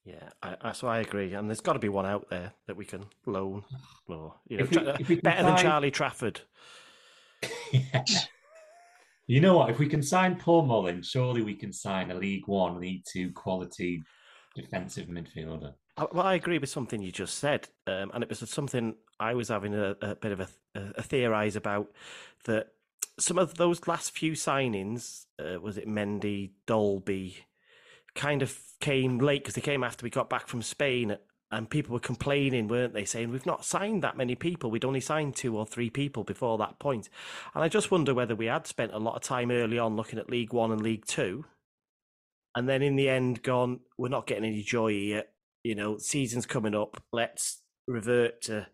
S2: Yeah, I, I, so I agree, and there's got to be one out there that we can loan, or you know,
S3: If we-
S2: tra-
S3: if we can
S2: better than Charlie Trafford.
S3: You know what? If we can sign Paul Mullin, surely we can sign a League One, League Two quality defensive midfielder.
S2: I, well, I agree with something you just said, um, and it was something I was having a, a bit of a, a theorise about that some of those last few signings, uh, was it Mendy, Dalby, kind of came late because they came after we got back from Spain, and people were complaining, weren't they, saying we've not signed that many people, we'd only signed two or three people before that point, and I just wonder whether we had spent a lot of time early on looking at League One and League Two, and then in the end gone, we're not getting any joy here you know, season's coming up. Let's revert to,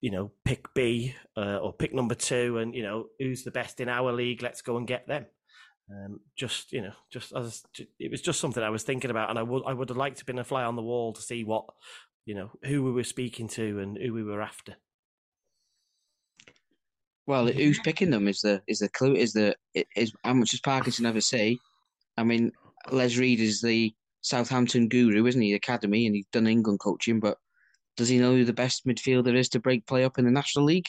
S2: you know, pick B uh, or pick number two, and you know who's the best in our league. Let's go and get them. Um, just you know, just as it was just something I was thinking about, and I would I would have liked to have been a fly on the wall to see what you know who we were speaking to and who we were after.
S4: Well, who's picking them is the is the clue. Is the is how much does Parkinson ever say? I mean, Les Reed is the Southampton guru, isn't he? Academy, and he's done England coaching, but does he know who the best midfielder is to break play up in the National League?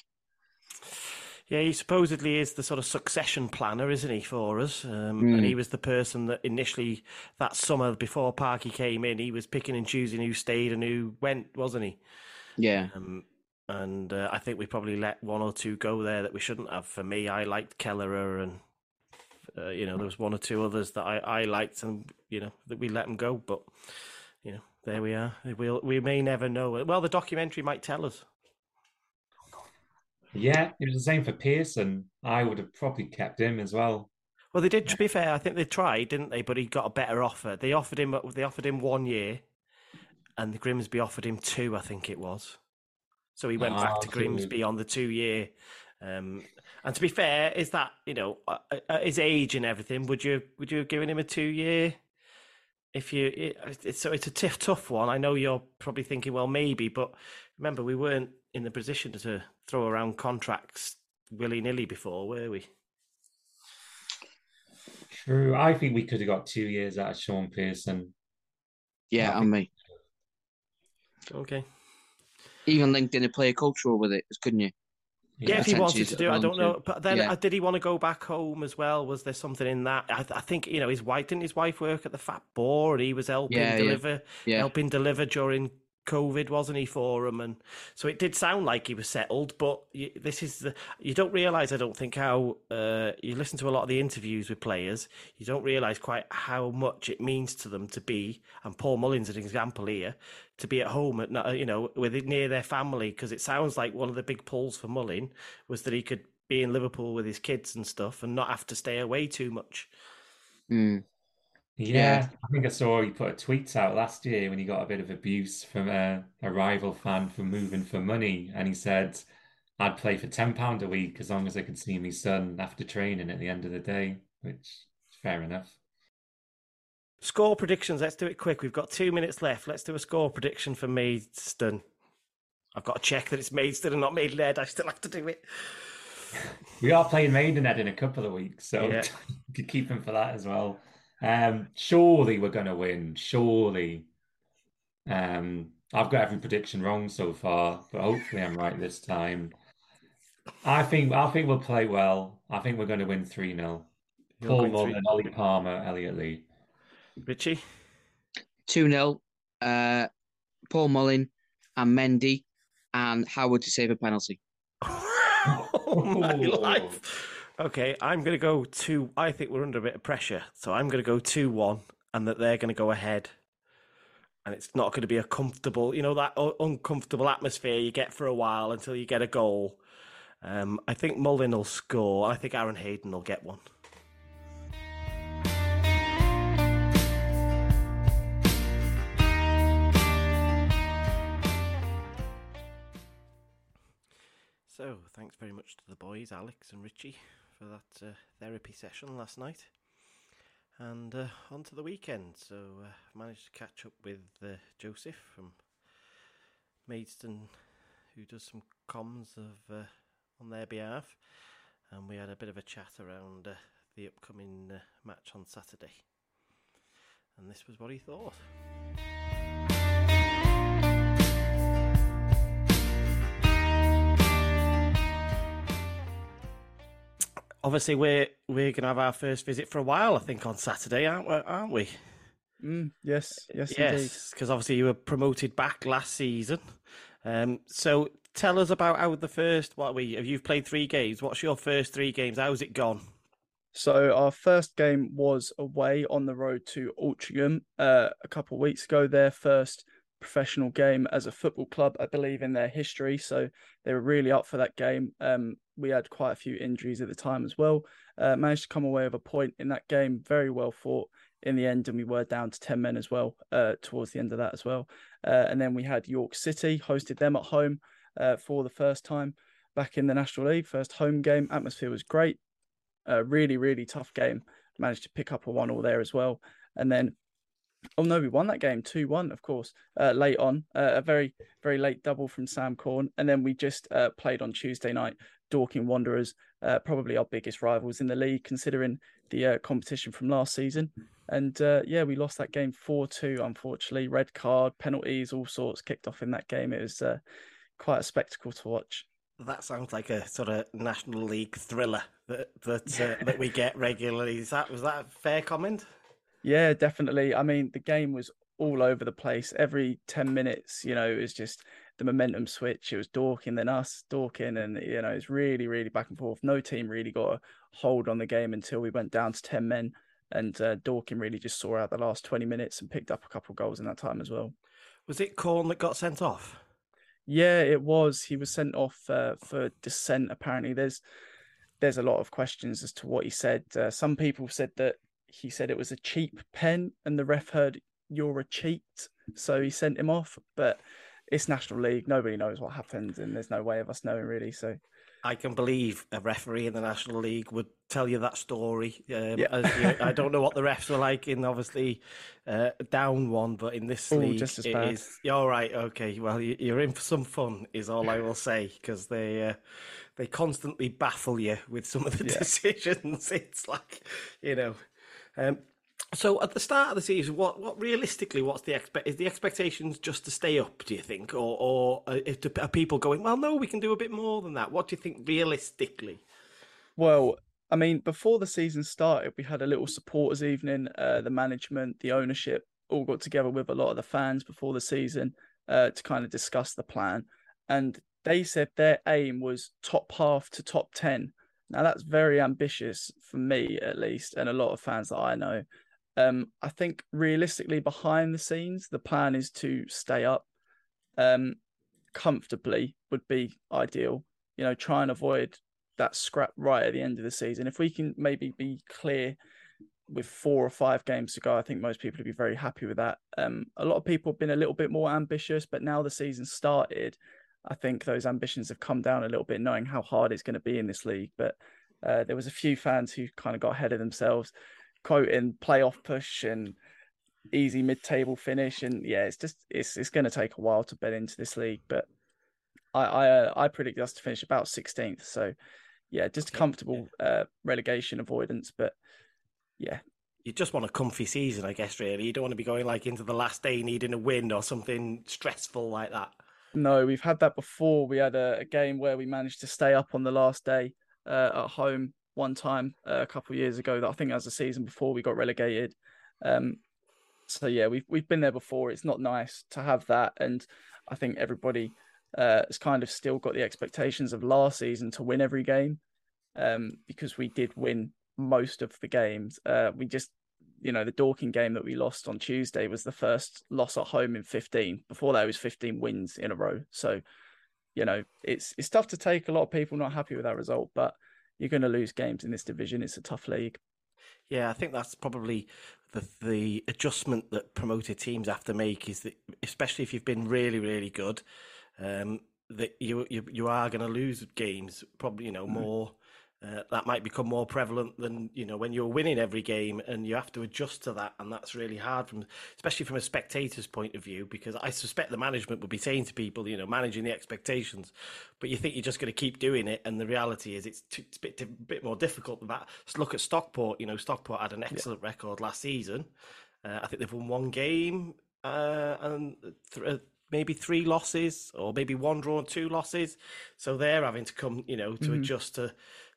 S2: Yeah, he supposedly is the sort of succession planner, isn't he, for us? Um, And he was the person that initially, that summer before Parky came in, he was picking and choosing who stayed and who went, wasn't he?
S4: Yeah,
S2: Um, and uh, I think we probably let one or two go there that we shouldn't have. For me, I liked Kellerer, and uh, you know there was one or two others that I, I liked, and you know that we let them go. But you know there we are. We'll we may never know. Well, the documentary might tell us.
S3: Yeah, it was the same for Pearson. I would have probably kept him as well.
S2: Well, they did. To be fair, I think they tried, didn't they? But he got a better offer. They offered him. They offered him one year, and the Grimsby offered him two. I think it was. So he went back
S3: Ah,
S2: to Grimsby on the two year. Um, and to be fair, is that you know at- at his age and everything? Would you would you have given him a two year? If you, it, it's so it's a tough tough one. I know you're probably thinking, well, maybe, but remember, we weren't in the position to throw around contracts willy nilly before, were we?
S3: True. I think we could have got two years out of Shaun Pearson.
S4: yeah,
S3: I
S4: and me.
S2: Okay.
S4: Even LinkedIn to play a player cultural with it, couldn't you?
S2: Yeah, if he wanted to do, it, I don't know. But then,
S4: yeah.
S2: uh, did he want to go back home as well? Was there something in that? I, I think you know his wife didn't his wife work at the Fat Boar, and he was helping
S4: Yeah, yeah.
S2: deliver,
S4: Yeah,
S2: helping deliver during COVID, wasn't he for him? And so it did sound like he was settled. But you, this is the you don't realize. I don't think how uh, you listen to a lot of the interviews with players. You don't realize quite how much it means to them to be. And Paul Mullin's an example here to be at home at you know with near their family because it sounds like one of the big pulls for Mullin was that he could be in Liverpool with his kids and stuff and not have to stay away too much.
S4: Mm.
S3: Yeah, I think I saw he put a tweet out last year when he got a bit of abuse from a, a rival fan for moving for money, and he said, "I'd play for ten pound a week as long as I could see my son after training at the end of the day," which is fair enough.
S2: Score predictions. Let's do it quick. We've got two minutes left. Let's do a score prediction for Maidstone. I've got to check that it's Maidstone and not Maidenhead. I still have to do it.
S3: We are playing Maidenhead in a couple of weeks, so
S2: Yeah.
S3: could keep him for that as well. Um, surely we're going to win. Surely. Um, I've got every prediction wrong so far, but hopefully I'm right this time. I think I think we'll play well. I think we're going to win 3-0. Paul
S2: going Mullin,
S3: Ollie Palmer, Elliot Lee.
S2: Richie.
S4: 2 0. Uh, Paul Mullin and Mendy and Howard to save a penalty.
S2: oh my life. Okay, I'm going to go two. I think we're under a bit of pressure, so I'm going to go two one, and that they're going to go ahead. And it's not going to be a comfortable, you know, that uncomfortable atmosphere you get for a while until you get a goal. Um, I think Mullin will score. I think Aaron Hayden will get one. So, thanks very much to the boys, Alex and Richie, for that uh, therapy session last night. And uh, on to the weekend. So, uh, I managed to catch up with uh, Joseph from Maidstone, who does some comms of uh, on their behalf. And we had a bit of a chat around uh, the upcoming match on Saturday. And this was what he thought. Obviously, we're we're gonna have our first visit for a while. I think on Saturday, aren't we? Aren't we?
S5: Mm, yes, yes.
S2: Yes, because obviously you were promoted back last season. Um, so tell us about how the first. What we have you played three games? What's your first three games? How's it gone?
S5: So our first game was away on the road to Altrincham uh, a couple of weeks ago. Their first professional game as a football club, I believe, in their history. So they were really up for that game. Um, we had quite a few injuries at the time as well. Uh, managed to come away with a point in that game. Very well fought in the end, and we were down to ten men as well uh, towards the end of that as well. Uh, and then we had York City hosted them at home uh, for the first time back in the National League. First home game. Atmosphere was great a really really tough game. Managed to pick up a one all there as well, and then oh no, we won that game two one, of course. Uh, late on, uh, a very very late double from Sam Corne, and then we just uh, played on Tuesday night. Dorking Wanderers, uh, probably our biggest rivals in the league, considering the uh, competition from last season. And uh, yeah, we lost that game four two. Unfortunately, red card, penalties, all sorts kicked off in that game. It was uh, quite a spectacle to watch.
S2: That sounds like a sort of National League thriller that that uh, that we get regularly. Is that was that a fair comment?
S5: Yeah, definitely. I mean, the game was all over the place. Every 10 minutes, you know, it was just the momentum switch. It was Dorking, then us, Dorking, and, you know, it's really, really back and forth. No team really got a hold on the game until we went down to 10 men. And uh, Dorking really just saw out the last 20 minutes and picked up a couple of goals in that time as well.
S2: Was it Corne that got sent off?
S5: Yeah, it was. He was sent off uh, for dissent. Apparently, there's there's a lot of questions as to what he said. Uh, some people said that he said it was a cheap pen, and the ref heard you're a cheat, so he sent him off. But it's National League; nobody knows what happened, and there's no way of us knowing really. So
S2: I can believe a referee in the National League would tell you that story. Um,
S5: Yeah.
S2: as you- I don't know what the refs were like in obviously uh, down one, but in this
S5: Oh,
S2: league,
S5: just as
S2: it
S5: bad.
S2: is- all right, okay. Well, you- you're in for some fun, is all I will say, because they uh, they constantly baffle you with some of the
S5: Yeah.
S2: decisions. It's like you know. Um, so at the start of the season, what what realistically, what's the expect? Is the expectations just to stay up? Do you think, or or uh, if the, are people going? Well, no, we can do a bit more than that. What do you think realistically?
S5: Well, I mean, before the season started, we had a little supporters evening. Uh, the management, the ownership, all got together with a lot of the fans before the season uh, to kind of discuss the plan. And they said their aim was top half to top 10. Now, that's very ambitious for me, at least, and a lot of fans that I know. Um, I think realistically, behind the scenes, the plan is to stay up um, comfortably, would be ideal. You know, try and avoid that scrap right at the end of the season. If we can maybe be clear with four or five games to go, I think most people would be very happy with that. Um, a lot of people have been a little bit more ambitious, but now the season started, I think those ambitions have come down a little bit, knowing how hard it's going to be in this league. But uh, there was a few fans who kind of got ahead of themselves, quoting playoff push and easy mid-table finish, and yeah, it's just it's it's going to take a while to bet into this league. But I I, uh, I predict us to finish about 16th, so yeah, just a comfortable uh, relegation avoidance, but yeah.
S2: You just want a comfy season, I guess. Really, you don't want to be going like into the last day needing a win or something stressful like that.
S5: No, we've had that before. We had a, a game where we managed to stay up on the last day uh, at home one time uh, a couple years ago. That I think was the season before we got relegated. Um, so yeah, we've we've been there before. It's not nice to have that, and I think everybody uh, has kind of still got the expectations of last season to win every game, um, because we did win most of the games. Uh, we just, you know, the Dorking game that we lost on Tuesday was the first loss at home in 15. Before that, was 15 wins in a row. So, you know, it's it's tough to take. A lot of people not happy with that result, but you're going to lose games in this division. It's a tough league.
S2: Yeah, I think that's probably the the adjustment that promoted teams have to make is that, especially if you've been really really good, um, that you you you are going to lose games. Probably you know mm. more uh, that might become more prevalent than you know when you're winning every game and you have to adjust to that and that's really hard from especially from a spectator's point of view because i suspect the management would be saying to people you know managing the expectations but you think you're just going to keep doing it and the reality is it's, it's a bit, bit more difficult than that Let's look at stockport you know stockport had an excellent yeah. record last season uh, i think they've won one game uh, and th- uh, maybe three losses or maybe one draw and two losses so they're having to come you know to mm-hmm. adjust to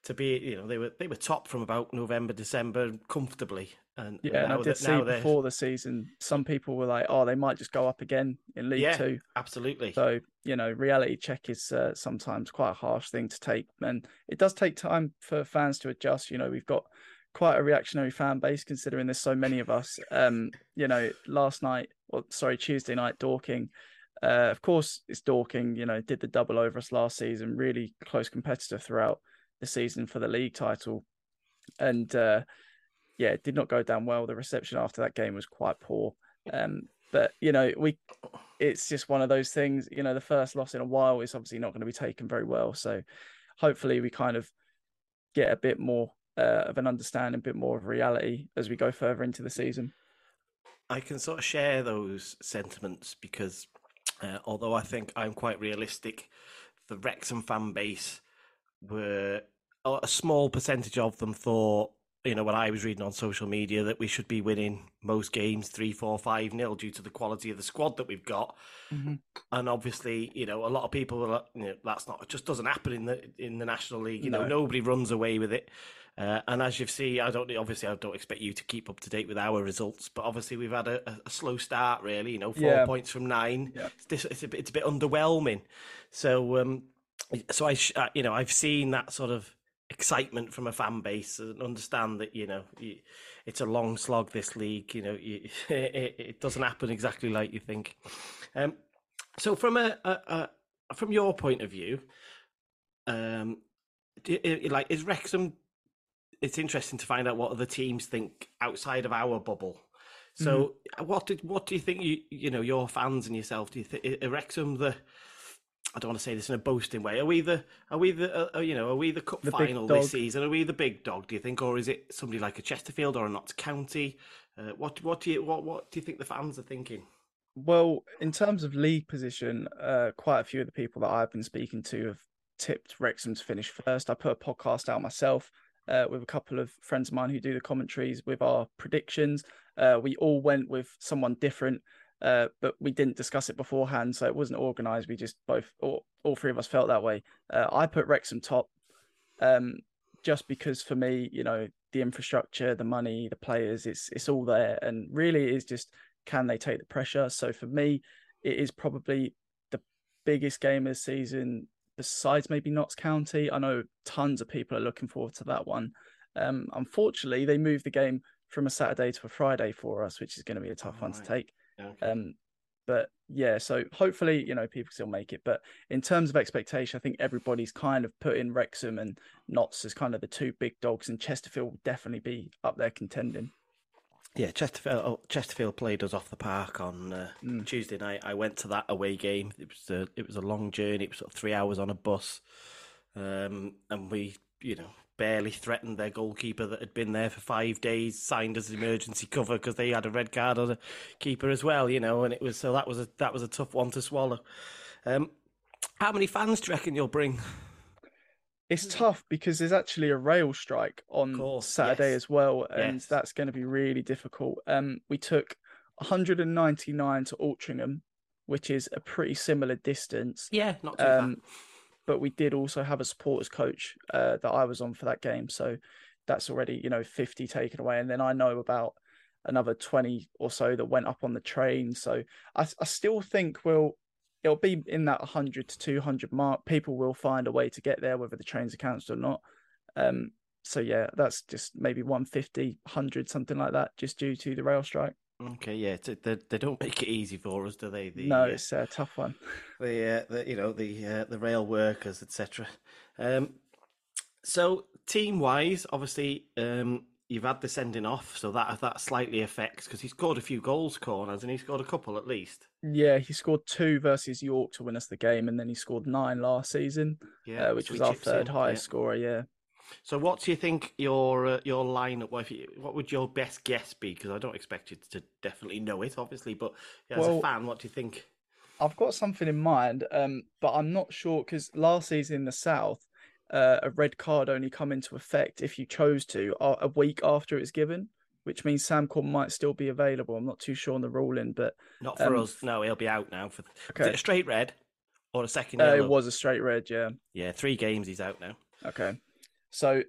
S2: to be you know they were they were top from about November December comfortably. And
S5: yeah and I did see before the season some people were like oh they might just go up again in League
S2: yeah,
S5: Two.
S2: absolutely.
S5: So you know reality check is uh, sometimes quite a harsh thing to take and it does take time for fans to adjust. You know we've got quite a reactionary fan base considering there's so many of us. Um you know last night or sorry Tuesday night Dorking uh, of course it's Dorking you know did the double over us last season really close competitor throughout the season for the league title. And uh, yeah, it did not go down well. The reception after that game was quite poor. Um, but you know, we it's just one of those things. You know, the first loss in a while is obviously not going to be taken very well. So hopefully, we kind of get a bit more uh, of an understanding, a bit more of reality as we go further into the season.
S2: I can sort of share those sentiments because uh, although I think I'm quite realistic, the Wrexham fan base were a small percentage of them thought, you know, when I was reading on social media that we should be winning most games three, four, five nil due to the quality of the squad that we've got. Mm-hmm. And obviously, you know, a lot of people are, you know, that's not it just doesn't happen in the in the National League. You no. know, nobody runs away with it. Uh, and as you've seen, I don't obviously I don't expect you to keep up to date with our results, but obviously we've had a, a slow start. Really, you know, four yeah. points from nine. Yeah. It's, it's, a bit, it's a bit underwhelming. So um, so I, uh, you know, I've seen that sort of excitement from a fan base and understand that you know it's a long slog. This league, you know, it, it doesn't happen exactly like you think. Um, so from a, a, a, from your point of view, um, do, like is Wrexham? It's interesting to find out what other teams think outside of our bubble. So, mm-hmm. what did what do you think? You you know your fans and yourself. Do you think Wrexham the I don't want to say this in a boasting way. Are we the are we the uh, uh you know are we the cup the final this season? Are we the big dog? Do you think, or is it somebody like a Chesterfield or a Notts County? Uh, what what do you what what do you think the fans are thinking?
S5: Well, in terms of league position, uh, quite a few of the people that I've been speaking to have tipped Wrexham to finish first. I put a podcast out myself uh, with a couple of friends of mine who do the commentaries with our predictions. Uh, we all went with someone different. Uh, but we didn't discuss it beforehand, so it wasn't organised. We just both, all, all three of us felt that way. Uh, I put Wrexham top, um, just because for me, you know, the infrastructure, the money, the players, it's it's all there, and really, it is just can they take the pressure? So for me, it is probably the biggest game of the season, besides maybe Notts County. I know tons of people are looking forward to that one. Um, unfortunately, they moved the game from a Saturday to a Friday for us, which is going to be a tough one to take. Okay. Um, but yeah, so hopefully, you know, people still make it. But in terms of expectation, I think everybody's kind of put in Wrexham and Notts as kind of the two big dogs, and Chesterfield will definitely be up there contending.
S2: Yeah, Chesterfield. Oh, Chesterfield played us off the park on uh,
S5: Mm.
S2: Tuesday night. I went to that away game. It was a it was a long journey. It was sort of three hours on a bus, um, and we, you know, barely threatened their goalkeeper that had been there for five days. Signed as an emergency cover because they had a red card on a keeper as well. You know, and it was so that was a that was a tough one to swallow. Um, how many fans do you reckon you'll bring?
S5: It's tough because there's actually a rail strike on
S2: course,
S5: Saturday
S2: yes.
S5: as well, and
S2: Yes.
S5: that's going to be really difficult. Um, we took 199 to Altrincham, which is a pretty similar distance.
S2: Yeah, not too
S5: Um, but we did also have a supporters coach uh, that I was on for that game, so that's already you know 50 taken away, and then I know about another 20 or so that went up on the train. So I, I still think we'll it'll be in that 100 to 200 mark. People will find a way to get there, whether the trains are cancelled or not. Um, so yeah, that's just maybe 150, 100, something like that, just due to the rail strike.
S2: Okay, yeah, it's- they, they don't make it easy for us, do they? The,
S5: no,
S2: uh,
S5: it's a tough one.
S2: the, uh, the you know the uh, the rail workers, etc. Um, so team wise, obviously, um, you've had the sending off, so that that slightly affects because he scored a few goals, corners, and he scored a couple at least.
S5: Yeah, he scored two versus York to win us the game, and then he scored nine last season.
S2: Yeah,
S5: uh, which was our third
S2: in,
S5: highest
S2: yeah.
S5: scorer. Yeah,
S2: So, what do you think your uh, your lineup? What, you, what would your best guess be? Because I don't expect you to definitely know it, obviously, but yeah, as a fan, what do you think?
S5: I've got something in mind, um, but I'm not sure because last season in the South, uh, a red card only come into effect if you chose to uh, a week after it was given, which means Sam Corne might still be available. I'm not too sure on the ruling, but
S2: Not for
S5: um,
S2: us. No, he'll be out now. For
S5: Okay.
S2: it a straight red or a second
S5: uh, it was a straight red. Yeah.
S2: Yeah, three games he's out now.
S5: Okay. So,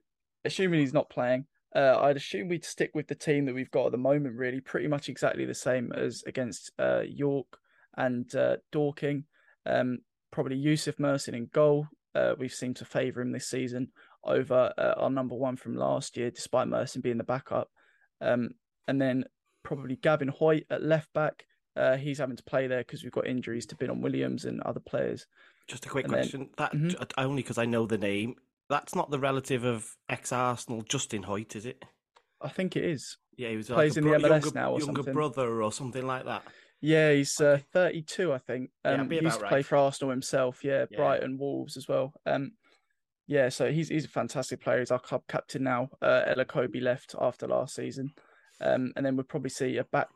S5: assuming he's not playing, uh, I'd assume we'd stick with the team that we've got at the moment, really, pretty much exactly the same as against uh, York and uh, Dorking. Um, probably Yusuf Mersin in goal. Uh, we've seemed to favour him this season over uh, our number one from last year, despite Mersin being the backup. Um, and then probably Gavin Hoyte at left back. Uh, he's having to play there because we've got injuries to Binon Williams and other players.
S2: Just a quick
S5: And then-
S2: question. That
S5: Mhm.
S2: only because I know the name. That's not the relative of ex Arsenal Justin Hoyte, is it?
S5: I think it is.
S2: Yeah, he was
S5: Plays
S2: like a
S5: in the MLS
S2: younger,
S5: now or
S2: younger
S5: something.
S2: brother or something like that.
S5: Yeah, he's uh, 32, I think.
S2: Yeah,
S5: Um,
S2: be
S5: he used to play for Arsenal himself. Yeah,
S2: Yeah.
S5: Brighton, Wolves as well. Um, yeah, so he's he's a fantastic player. He's our club captain now. Uh, Elokobi left after last season, um, and then we'll probably see a back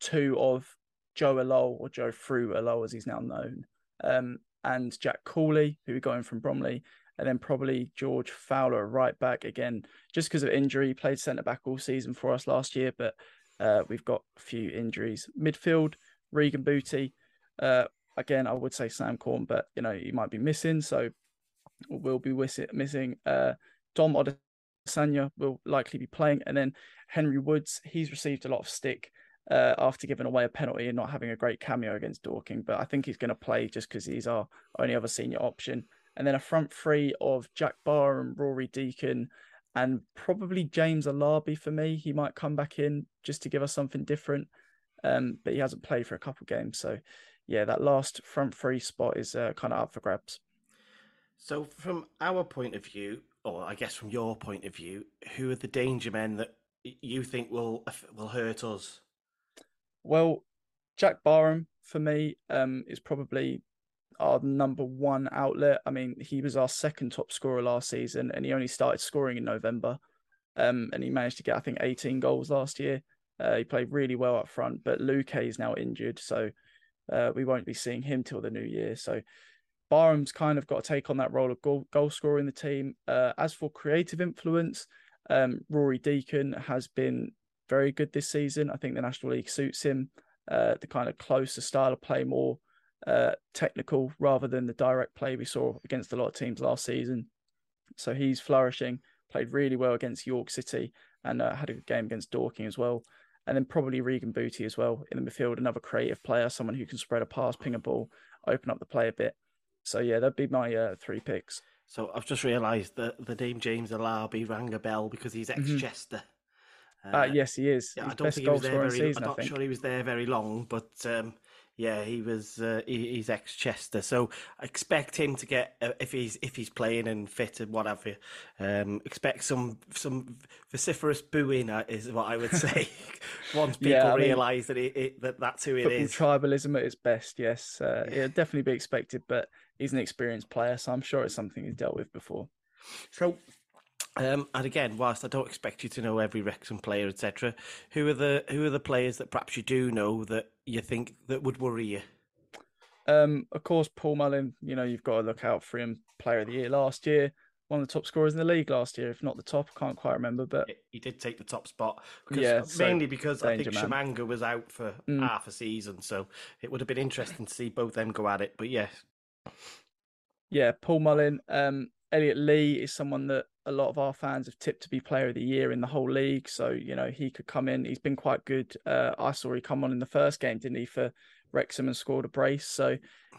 S5: two of Joe Alol or Joe Fru Alol as he's now known, um, and Jack Cooley, who we got in from Bromley, and then probably George Fowler right back again, just because of injury. Played centre back all season for us last year, but uh, we've got a few injuries. Midfield, Regan Booty. Uh, again, I would say Sam Corne, but you know he might be missing, so we'll be missing. Uh, Dom Odesanya will likely be playing, and then Henry Woods. He's received a lot of stick uh, after giving away a penalty and not having a great cameo against Dorking, but I think he's going to play just because he's our only other senior option. And then a front three of Jack Barham Rory Deacon, and probably James Alabi for me. He might come back in just to give us something different, um, but he hasn't played for a couple games. So, yeah, that last front three spot is uh, kind of up for grabs.
S2: So, from our point of view, or I guess from your point of view, who are the danger men that you think will will hurt us?
S5: Well, Jack Barham for me um, is probably our number one outlet. I mean, he was our second top scorer last season, and he only started scoring in November. Um, and he managed to get, I think, 18 goals last year. Uh, he played really well up front, but Luke is now injured, so uh, we won't be seeing him till the new year. So Barham's kind of got to take on that role of goal, goal scorer in the team. Uh, as for creative influence, um, Rory Deacon has been very good this season. I think the National League suits him. Uh, the kind of closer style of play, more uh, technical rather than the direct play we saw against a lot of teams last season. So he's flourishing. Played really well against York City and uh, had a good game against Dorking as well. And then probably Regan Booty as well in the midfield, another creative player, someone who can spread a pass, ping a ball, open up the play a bit. So yeah, that'd be my uh, three picks.
S2: So, I've just realised that the name James Alabi rang a bell because he's ex Chester.
S5: Uh, yes, he is.
S2: Yeah, I don't think he was there very.
S5: season,
S2: I'm not sure he was there very long, but um, Yeah, he was. Uh, he, he's ex Chester, so expect him to get uh, if he's if he's playing and fit and whatever. Um, expect some some vociferous booing uh, is what I would say once people
S5: Yeah,
S2: realise that it, it that that's who it is.
S5: tribalism at its best, yes. Uh,
S2: Yeah.
S5: It'll definitely be expected, but he's an experienced player, so I'm sure it's something he's dealt with before.
S2: So, um, and again, whilst I don't expect you to know every Wrexham player, etc., who are the who are the players that perhaps you do know that you think that would worry you?
S5: Um, of course, Paul Mullin, you know, you've got to look out for him. Player of the year last year, one of the top scorers in the league last year, if not the top. I can't quite remember, but
S2: He did take the top spot,
S5: Yeah, so
S2: mainly because I think
S5: man.
S2: Shamanga was out for
S5: Mm.
S2: half a season, so it would have been interesting to see both them go at it. But yes,
S5: yeah, Paul Mullin. Um, Elliot Lee is someone that a lot of our fans have tipped to be player of the year in the whole league. So, you know, he could come in. He's been quite good. Uh, I saw he come on in the first game, didn't he, for Wrexham and scored a brace. So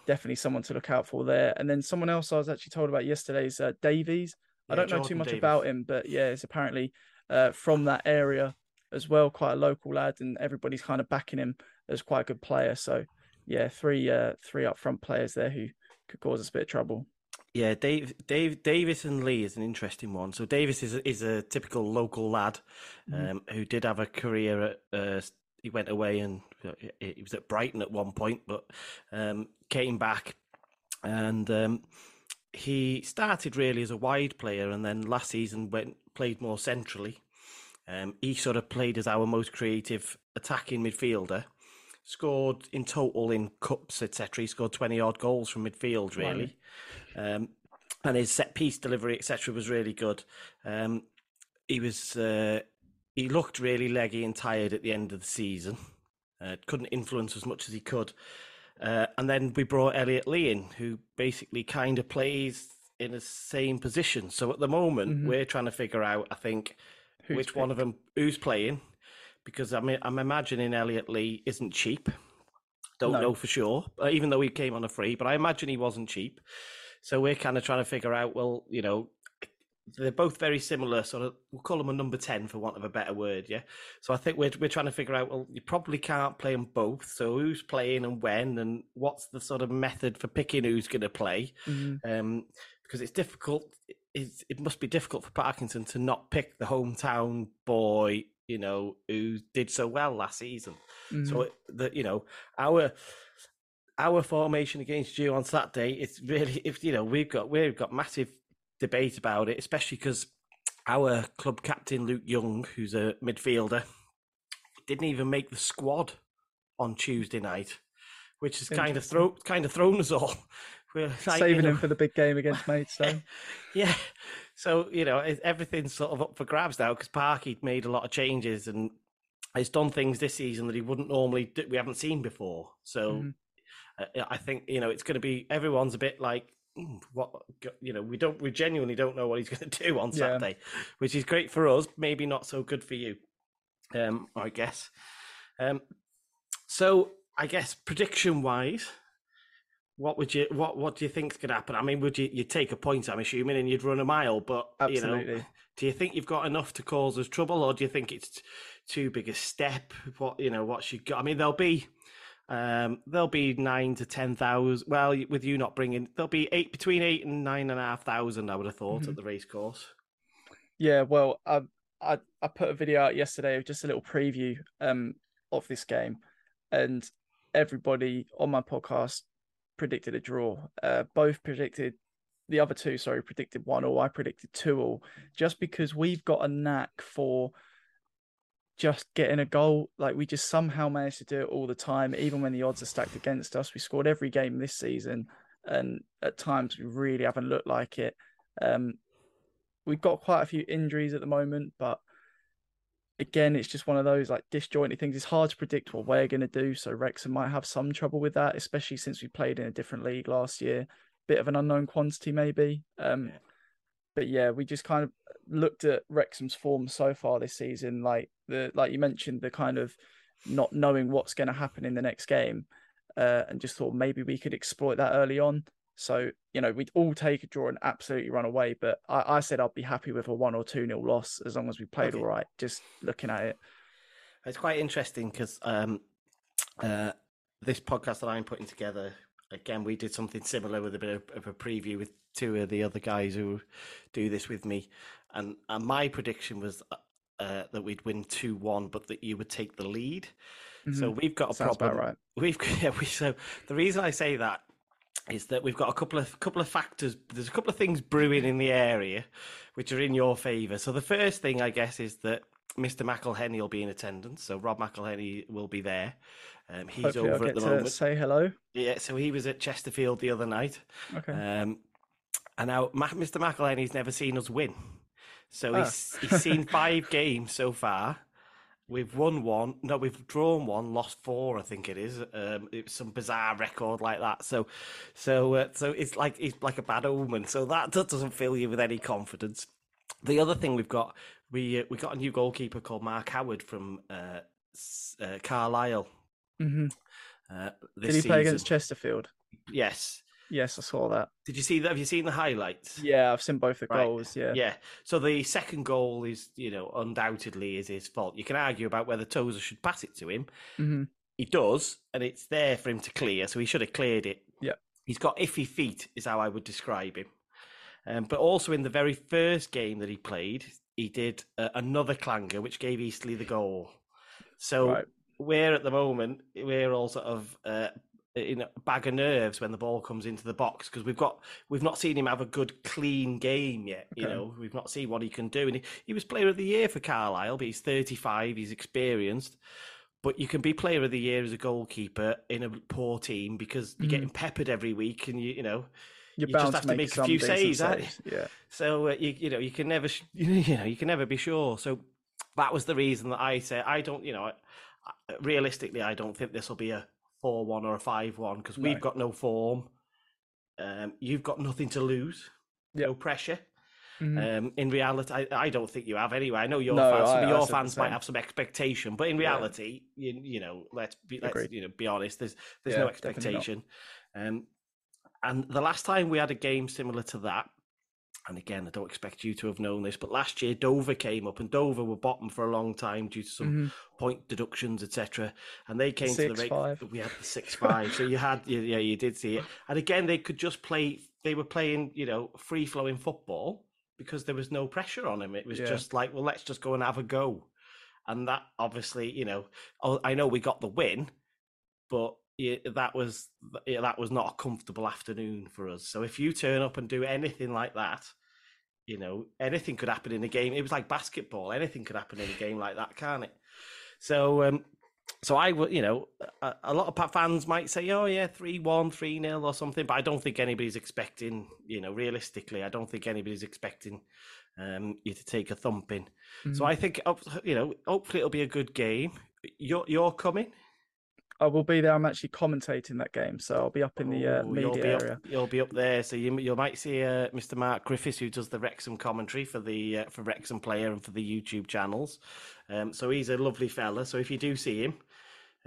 S5: definitely someone to look out for there. And then someone else I was actually told about yesterday is uh, Davies. I don't know too much
S2: Davies.
S5: about him, but yeah, it's apparently uh, from that area as well, quite a local lad, and everybody's kind of backing him as quite a good player. So yeah, three uh, three up front players there who could cause us a bit of trouble.
S2: Yeah, Dave, Dave, Davies and Lee is an interesting one. So Davies is a, is a typical local lad
S5: Mhm.
S2: um, who did have a career at. Uh, he went away and he was at Brighton at one point, but um, came back and um, he started really as a wide player, and then last season went played more centrally. Um, he sort of played as our most creative attacking midfielder. Scored in total in cups, etc. He scored twenty odd goals from midfield, really. Um, and his set piece delivery, etc., was really good. Um, he was uh, he looked really leggy and tired at the end of the season. Uh, couldn't influence as much as he could. Uh, and then we brought Elliot Lee in, who basically kind of plays in the same position. So at the moment,
S5: Mhm.
S2: we're trying to figure out, I think,
S5: Who's
S2: which one of them who's playing, because I'm I'm imagining Elliot Lee isn't cheap. Don't
S5: No.
S2: know for sure, even though he came on a free, but I imagine he wasn't cheap. So we're kind of trying to figure out, well, you know, they're both very similar. Sort of, we'll call them a number ten for want of a better word, yeah. So I think we're we're trying to figure out, well, you probably can't play them both. So who's playing and when, and what's the sort of method for picking who's going to play?
S5: Mhm.
S2: um, because it's difficult. It's, it must be difficult for Parkinson to not pick the hometown boy, you know, who did so well last season.
S5: Mhm.
S2: So the you know our our formation against you on Saturday, it's really if you know we've got we've got massive debate about it, especially because our club captain Luke Young, who's a midfielder, didn't even make the squad on Tuesday night, which has kind of kind of thrown us all. We're like, you
S5: saving
S2: know,
S5: him for the big game against Maidstone.
S2: yeah. So, you know, everything's sort of up for grabs now because Parky made a lot of changes and he's done things this season that he wouldn't normally do, we haven't seen before. So
S5: Mhm.
S2: Uh, I think, you know, it's going to be everyone's a bit like, "Hmm, what, you know, we don't, we genuinely don't know what he's going to do on
S5: Yeah.
S2: Saturday, which is great for us, maybe not so good for you, um, I guess. Um, so I guess prediction wise, what would you what what do you think's going to happen? I mean, would you you take a point? I'm assuming, and you'd run a mile, but you know, do you think you've got enough to cause us trouble, or do you think it's too big a step? What you know, what you got? I mean, there'll be um there'll be nine to ten thousand. Well, with you not bringing, there'll be eight between eight and nine and a half thousand. I would have thought
S5: Mhm.
S2: at the race course.
S5: Yeah, well, I, I I put a video out yesterday of just a little preview um of this game, and everybody on my podcast predicted a draw. Uh, both predicted the other two, sorry, predicted one all. I predicted two all, just because we've got a knack for just getting a goal. Like we just somehow manage to do it all the time, even when the odds are stacked against us. We scored every game this season, and at times we really haven't looked like it. Um, we've got quite a few injuries at the moment, but again, it's just one of those like disjointed things. It's hard to predict what we're going to do. So Wrexham might have some trouble with that, especially since we played in a different league last year. Bit of an unknown quantity, maybe. Um,
S2: Yeah.
S5: But yeah, we just kind of looked at Wrexham's form so far this season, like the like you mentioned, the kind of not knowing what's going to happen in the next game, uh, and just thought maybe we could exploit that early on. So, you know, we'd all take a draw and absolutely run away. But I, I said I'd be happy with a one or two nil loss as long as we played
S2: Okay.
S5: all right, just looking at it.
S2: It's quite interesting because um, uh, this podcast that I'm putting together, again, we did something similar with a bit of, of a preview with two of the other guys who do this with me, and and my prediction was uh, that we'd win two one, but that you would take the lead. So
S5: Mhm.
S2: we've got a
S5: Sounds
S2: problem.
S5: about right.
S2: We've yeah, we, so the reason I say that is that we've got a couple of couple of factors. There's a couple of things brewing in the area, which are in your favour. So the first thing, I guess, is that Mr. McElhenney will be in attendance. So Rob McElhenney will be there. Um, he's
S5: Hopefully,
S2: over at the
S5: to
S2: moment.
S5: say hello.
S2: Yeah, so he was at Chesterfield the other night.
S5: Okay.
S2: Um, and now Mr. McElhenney's never seen us win. So
S5: Ah.
S2: he's, he's seen five games so far. We've won one. No, we've drawn one, lost four. I think it is. Um, it's some bizarre record like that. So, so, uh, so it's like it's like a bad omen. So that, that doesn't fill you with any confidence. The other thing we've got, we uh, we got a new goalkeeper called Mark Howard from uh, uh, Carlisle.
S5: hmm
S2: Uh,
S5: Did he play against. Chesterfield?
S2: Yes.
S5: Yes, I saw that.
S2: Did you see that? Have you seen the highlights?
S5: Yeah, I've seen both the
S2: Right.
S5: goals. Yeah.
S2: Yeah. So the second goal is, you know, undoubtedly is his fault. You can argue about whether Tozer should pass it to him.
S5: hmm
S2: He does, and it's there for him to clear, so he should have cleared it.
S5: Yeah.
S2: He's got iffy feet, is how I would describe him. Um, but also in the very first game that he played, he did uh, another clanger, which gave Eastleigh the goal. So
S5: Right.
S2: we're at the moment, we're all sort of uh, in a bag of nerves when the ball comes into the box because we've got we've not seen him have a good clean game yet. You know, we've not seen what he can do, and he, he was Player of the Year for Carlisle, but he's thirty five, he's experienced. But you can be Player of the Year as a goalkeeper in a poor team because you're
S5: Mhm.
S2: getting peppered every week, and you you know.
S5: You're
S2: You just have
S5: to
S2: to
S5: make,
S2: make a few saves,
S5: saves. Yeah.
S2: So uh, you you know you can never sh- you know you can never be sure. So that was the reason that I say I don't you know I- realistically I don't think this will be a four one or a five one because we've got no form. Um, you've got nothing to lose, no
S5: Yep.
S2: pressure.
S5: Mhm.
S2: Um, in reality, I, I don't think you have anyway. I know your
S5: No,
S2: fans,
S5: I-
S2: of
S5: I
S2: your fans might have some expectation, but in
S5: Yeah.
S2: reality, you, you know, let's be let's
S5: Agreed.
S2: you know be honest. There's there's
S5: Yeah,
S2: no expectation. Um, and the last time we had a game similar to that, and again, I don't expect you to have known this, but last year Dover came up, and Dover were bottom for a long time due to some
S5: Mhm.
S2: point deductions, etc. And they came to the rate.
S5: five.
S2: We had the six five, so you had yeah, yeah, you did see it. And again, they could just play. They were playing, you know, free flowing football because there was no pressure on him. It was
S5: Yeah.
S2: just like, well, let's just go and have a go. And that obviously, you know, oh, I know we got the win, but yeah, that was yeah, that was not a comfortable afternoon for us. So if you turn up and do anything like that, you know, anything could happen in a game. It was like basketball; anything could happen in a game like that, can't it? So, um, so I would, you know, a, a lot of fans might say, "Oh yeah, three one, three 0 or something," but I don't think anybody's expecting, you know, realistically, I don't think anybody's expecting um, you to take a thumping. So
S5: Mhm.
S2: I think, you know, hopefully it'll be a good game. You're you're coming.
S5: I will be there. I'm actually commentating that game, so I'll be up in the uh,
S2: Oh, you'll
S5: media area.
S2: Up, you'll be up there, so you you might see uh, Mr. Mark Griffiths, who does the Wrexham commentary for the uh, for Wrexham Player and for the YouTube channels. Um, so he's a lovely fella. So if you do see him,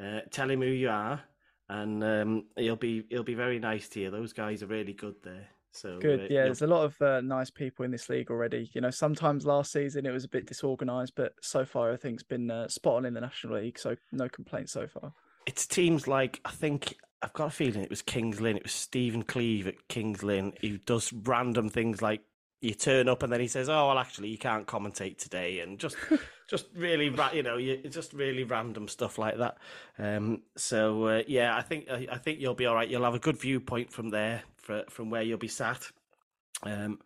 S2: uh, tell him who you are, and um, he'll be he'll be very nice to you. Those guys are really good there. So
S5: Good.
S2: uh,
S5: Yeah,
S2: you'll-
S5: there's a lot of uh, nice people in this league already. You know, sometimes last season it was a bit disorganized, but so far I think it's been uh, spot on in the National League. So no complaints so far.
S2: It's teams like I think I've got a feeling it was Kings Lynn. It was Stephen Cleve at Kings Lynn who does random things like you turn up and then he says, "Oh well, actually you can't commentate today," and just just really ra- you know you just really random stuff like that. Um, so uh, yeah, I think I, I think you'll be all right. You'll have a good viewpoint from there for, from where you'll be sat. Um,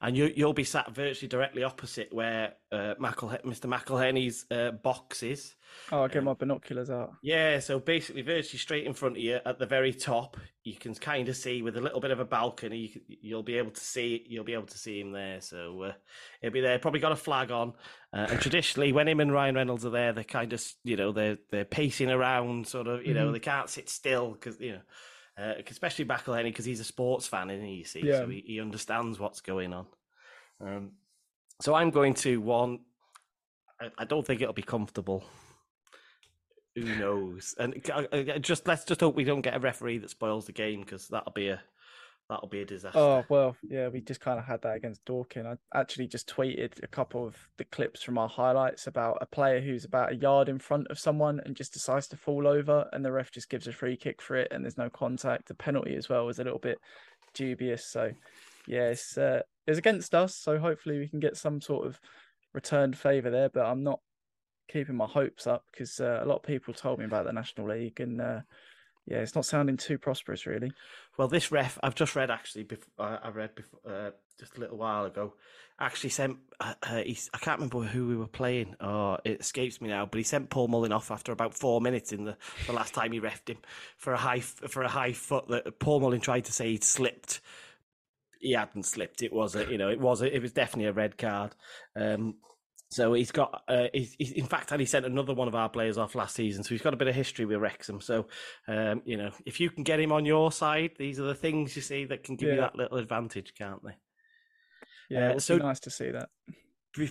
S2: and you, you'll be sat virtually directly opposite where uh, Mr. McElhenney's uh, box is.
S5: Oh, I'll get
S2: Um,
S5: my binoculars out.
S2: Yeah, so basically, virtually straight in front of you at the very top, you can kind of see with a little bit of a balcony. you, you'll be able to see. You'll be able to see him there. So uh, he'll be there. Probably got a flag on. Uh, and traditionally, when him and Ryan Reynolds are there, they're kind of you know they're they're pacing around, sort of you know
S5: Mhm.
S2: they can't sit still because you know. Uh, especially McElhenney because he's a sports fan, and he you see,
S5: Yeah.
S2: so he, he understands what's going on. Um, so I'm going to one. I, I don't think it'll be comfortable. Who knows? And I- I- just let's just hope we don't get a referee that spoils the game because that'll be a that'll be a disaster.
S5: Oh well, yeah, we just kind of had that against Dorking. I actually just tweeted a couple of the clips from our highlights about a player who's about a yard in front of someone and just decides to fall over, and the ref just gives a free kick for it, and there's no contact. The penalty as well was a little bit dubious. So, yeah, it's uh, it's against us. So hopefully we can get some sort of returned favour there. But I'm not keeping my hopes up because uh, a lot of people told me about the National League and. Uh, yeah, it's not sounding too prosperous, really.
S2: Well, this ref, I've just read actually. Before, I read before, uh, just a little while ago. Actually, sent. Uh, uh, I can't remember who we were playing. Oh, it escapes me now. But he sent Paul Mullin off after about four minutes in the, the last time he refed him for a high for a high foot that Paul Mullin tried to say he'd slipped. He hadn't slipped. It was a, you know, it was a, it was definitely a red card. Um, so he's got, uh, he's, he's, in fact, and he sent another one of our players off last season. So he's got a bit of history with Wrexham. So, um, you know, if you can get him on your side, these are the things you see that can give yeah. you that little advantage, can't they?
S5: Yeah, uh, so nice to see that.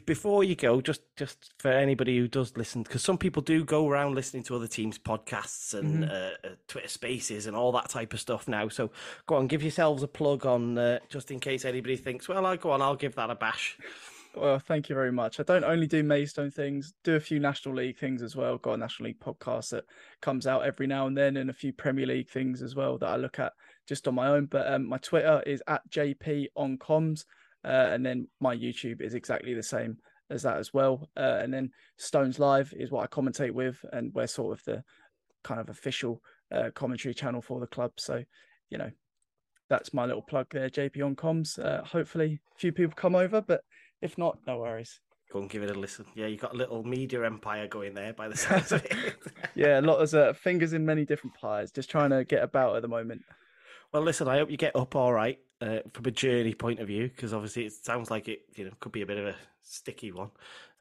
S2: Before you go, just just for anybody who does listen, because some people do go around listening to other teams' podcasts and mm-hmm. uh, uh, Twitter Spaces and all that type of stuff now. So go on, give yourselves a plug on, uh, just in case anybody thinks, well, I go on, I'll give that a bash.
S5: Well, thank you very much. I don't only do Maidstone things, do a few National League things as well. Got a National League podcast that comes out every now and then, and a few Premier League things as well that I look at just on my own. But um, my Twitter is at JP on comms, uh, and then my YouTube is exactly the same as that as well. Uh, and then Stones Live is what I commentate with, and we're sort of the kind of official uh, commentary channel for the club. So, you know, that's my little plug there, JP on comms. Uh, hopefully, a few people come over, but if not, no worries.
S2: Go and give it a listen. Yeah, you've got a little media empire going there by the sounds of it.
S5: yeah, a lot of uh, fingers in many different pies. Just trying to get about at the moment.
S2: Well, listen, I hope you get up all right uh, from a journey point of view, because obviously it sounds like it, you know, could be a bit of a sticky one.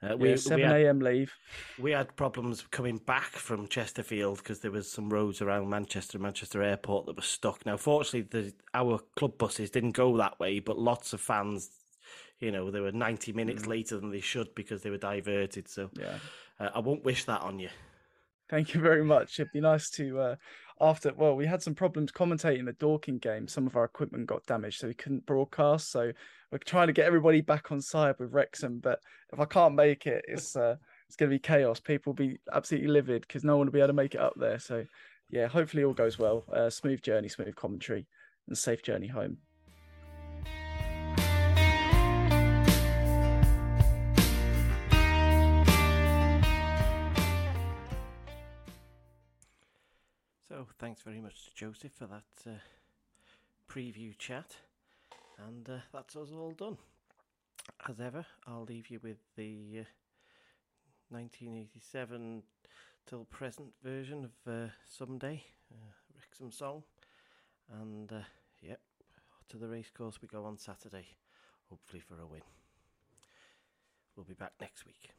S5: Uh, we, yeah, seven a.m. leave.
S2: We had problems coming back from Chesterfield because there was some roads around Manchester, Manchester Airport that were stuck. Now, fortunately, the, our club buses didn't go that way, but lots of fans you know, they were 90 minutes mm. later than they should because they were diverted. So
S5: yeah,
S2: uh, I won't wish that on you.
S5: Thank you very much. It'd be nice to, uh, after, well, we had some problems commentating the Dorking game. Some of our equipment got damaged, so we couldn't broadcast. So we're trying to get everybody back on side with Wrexham. But if I can't make it, it's, uh, it's going to be chaos. People will be absolutely livid because no one will be able to make it up there. So, yeah, hopefully all goes well. Uh, smooth journey, smooth commentary, and safe journey home.
S2: Thanks very much to Joseph for that uh, preview chat, and uh, that's us all done. As ever, I'll leave you with the uh, 1987 till present version of uh, Someday, uh, Wrexham song, and uh, yep, to the racecourse we go on Saturday, hopefully for a win. We'll be back next week.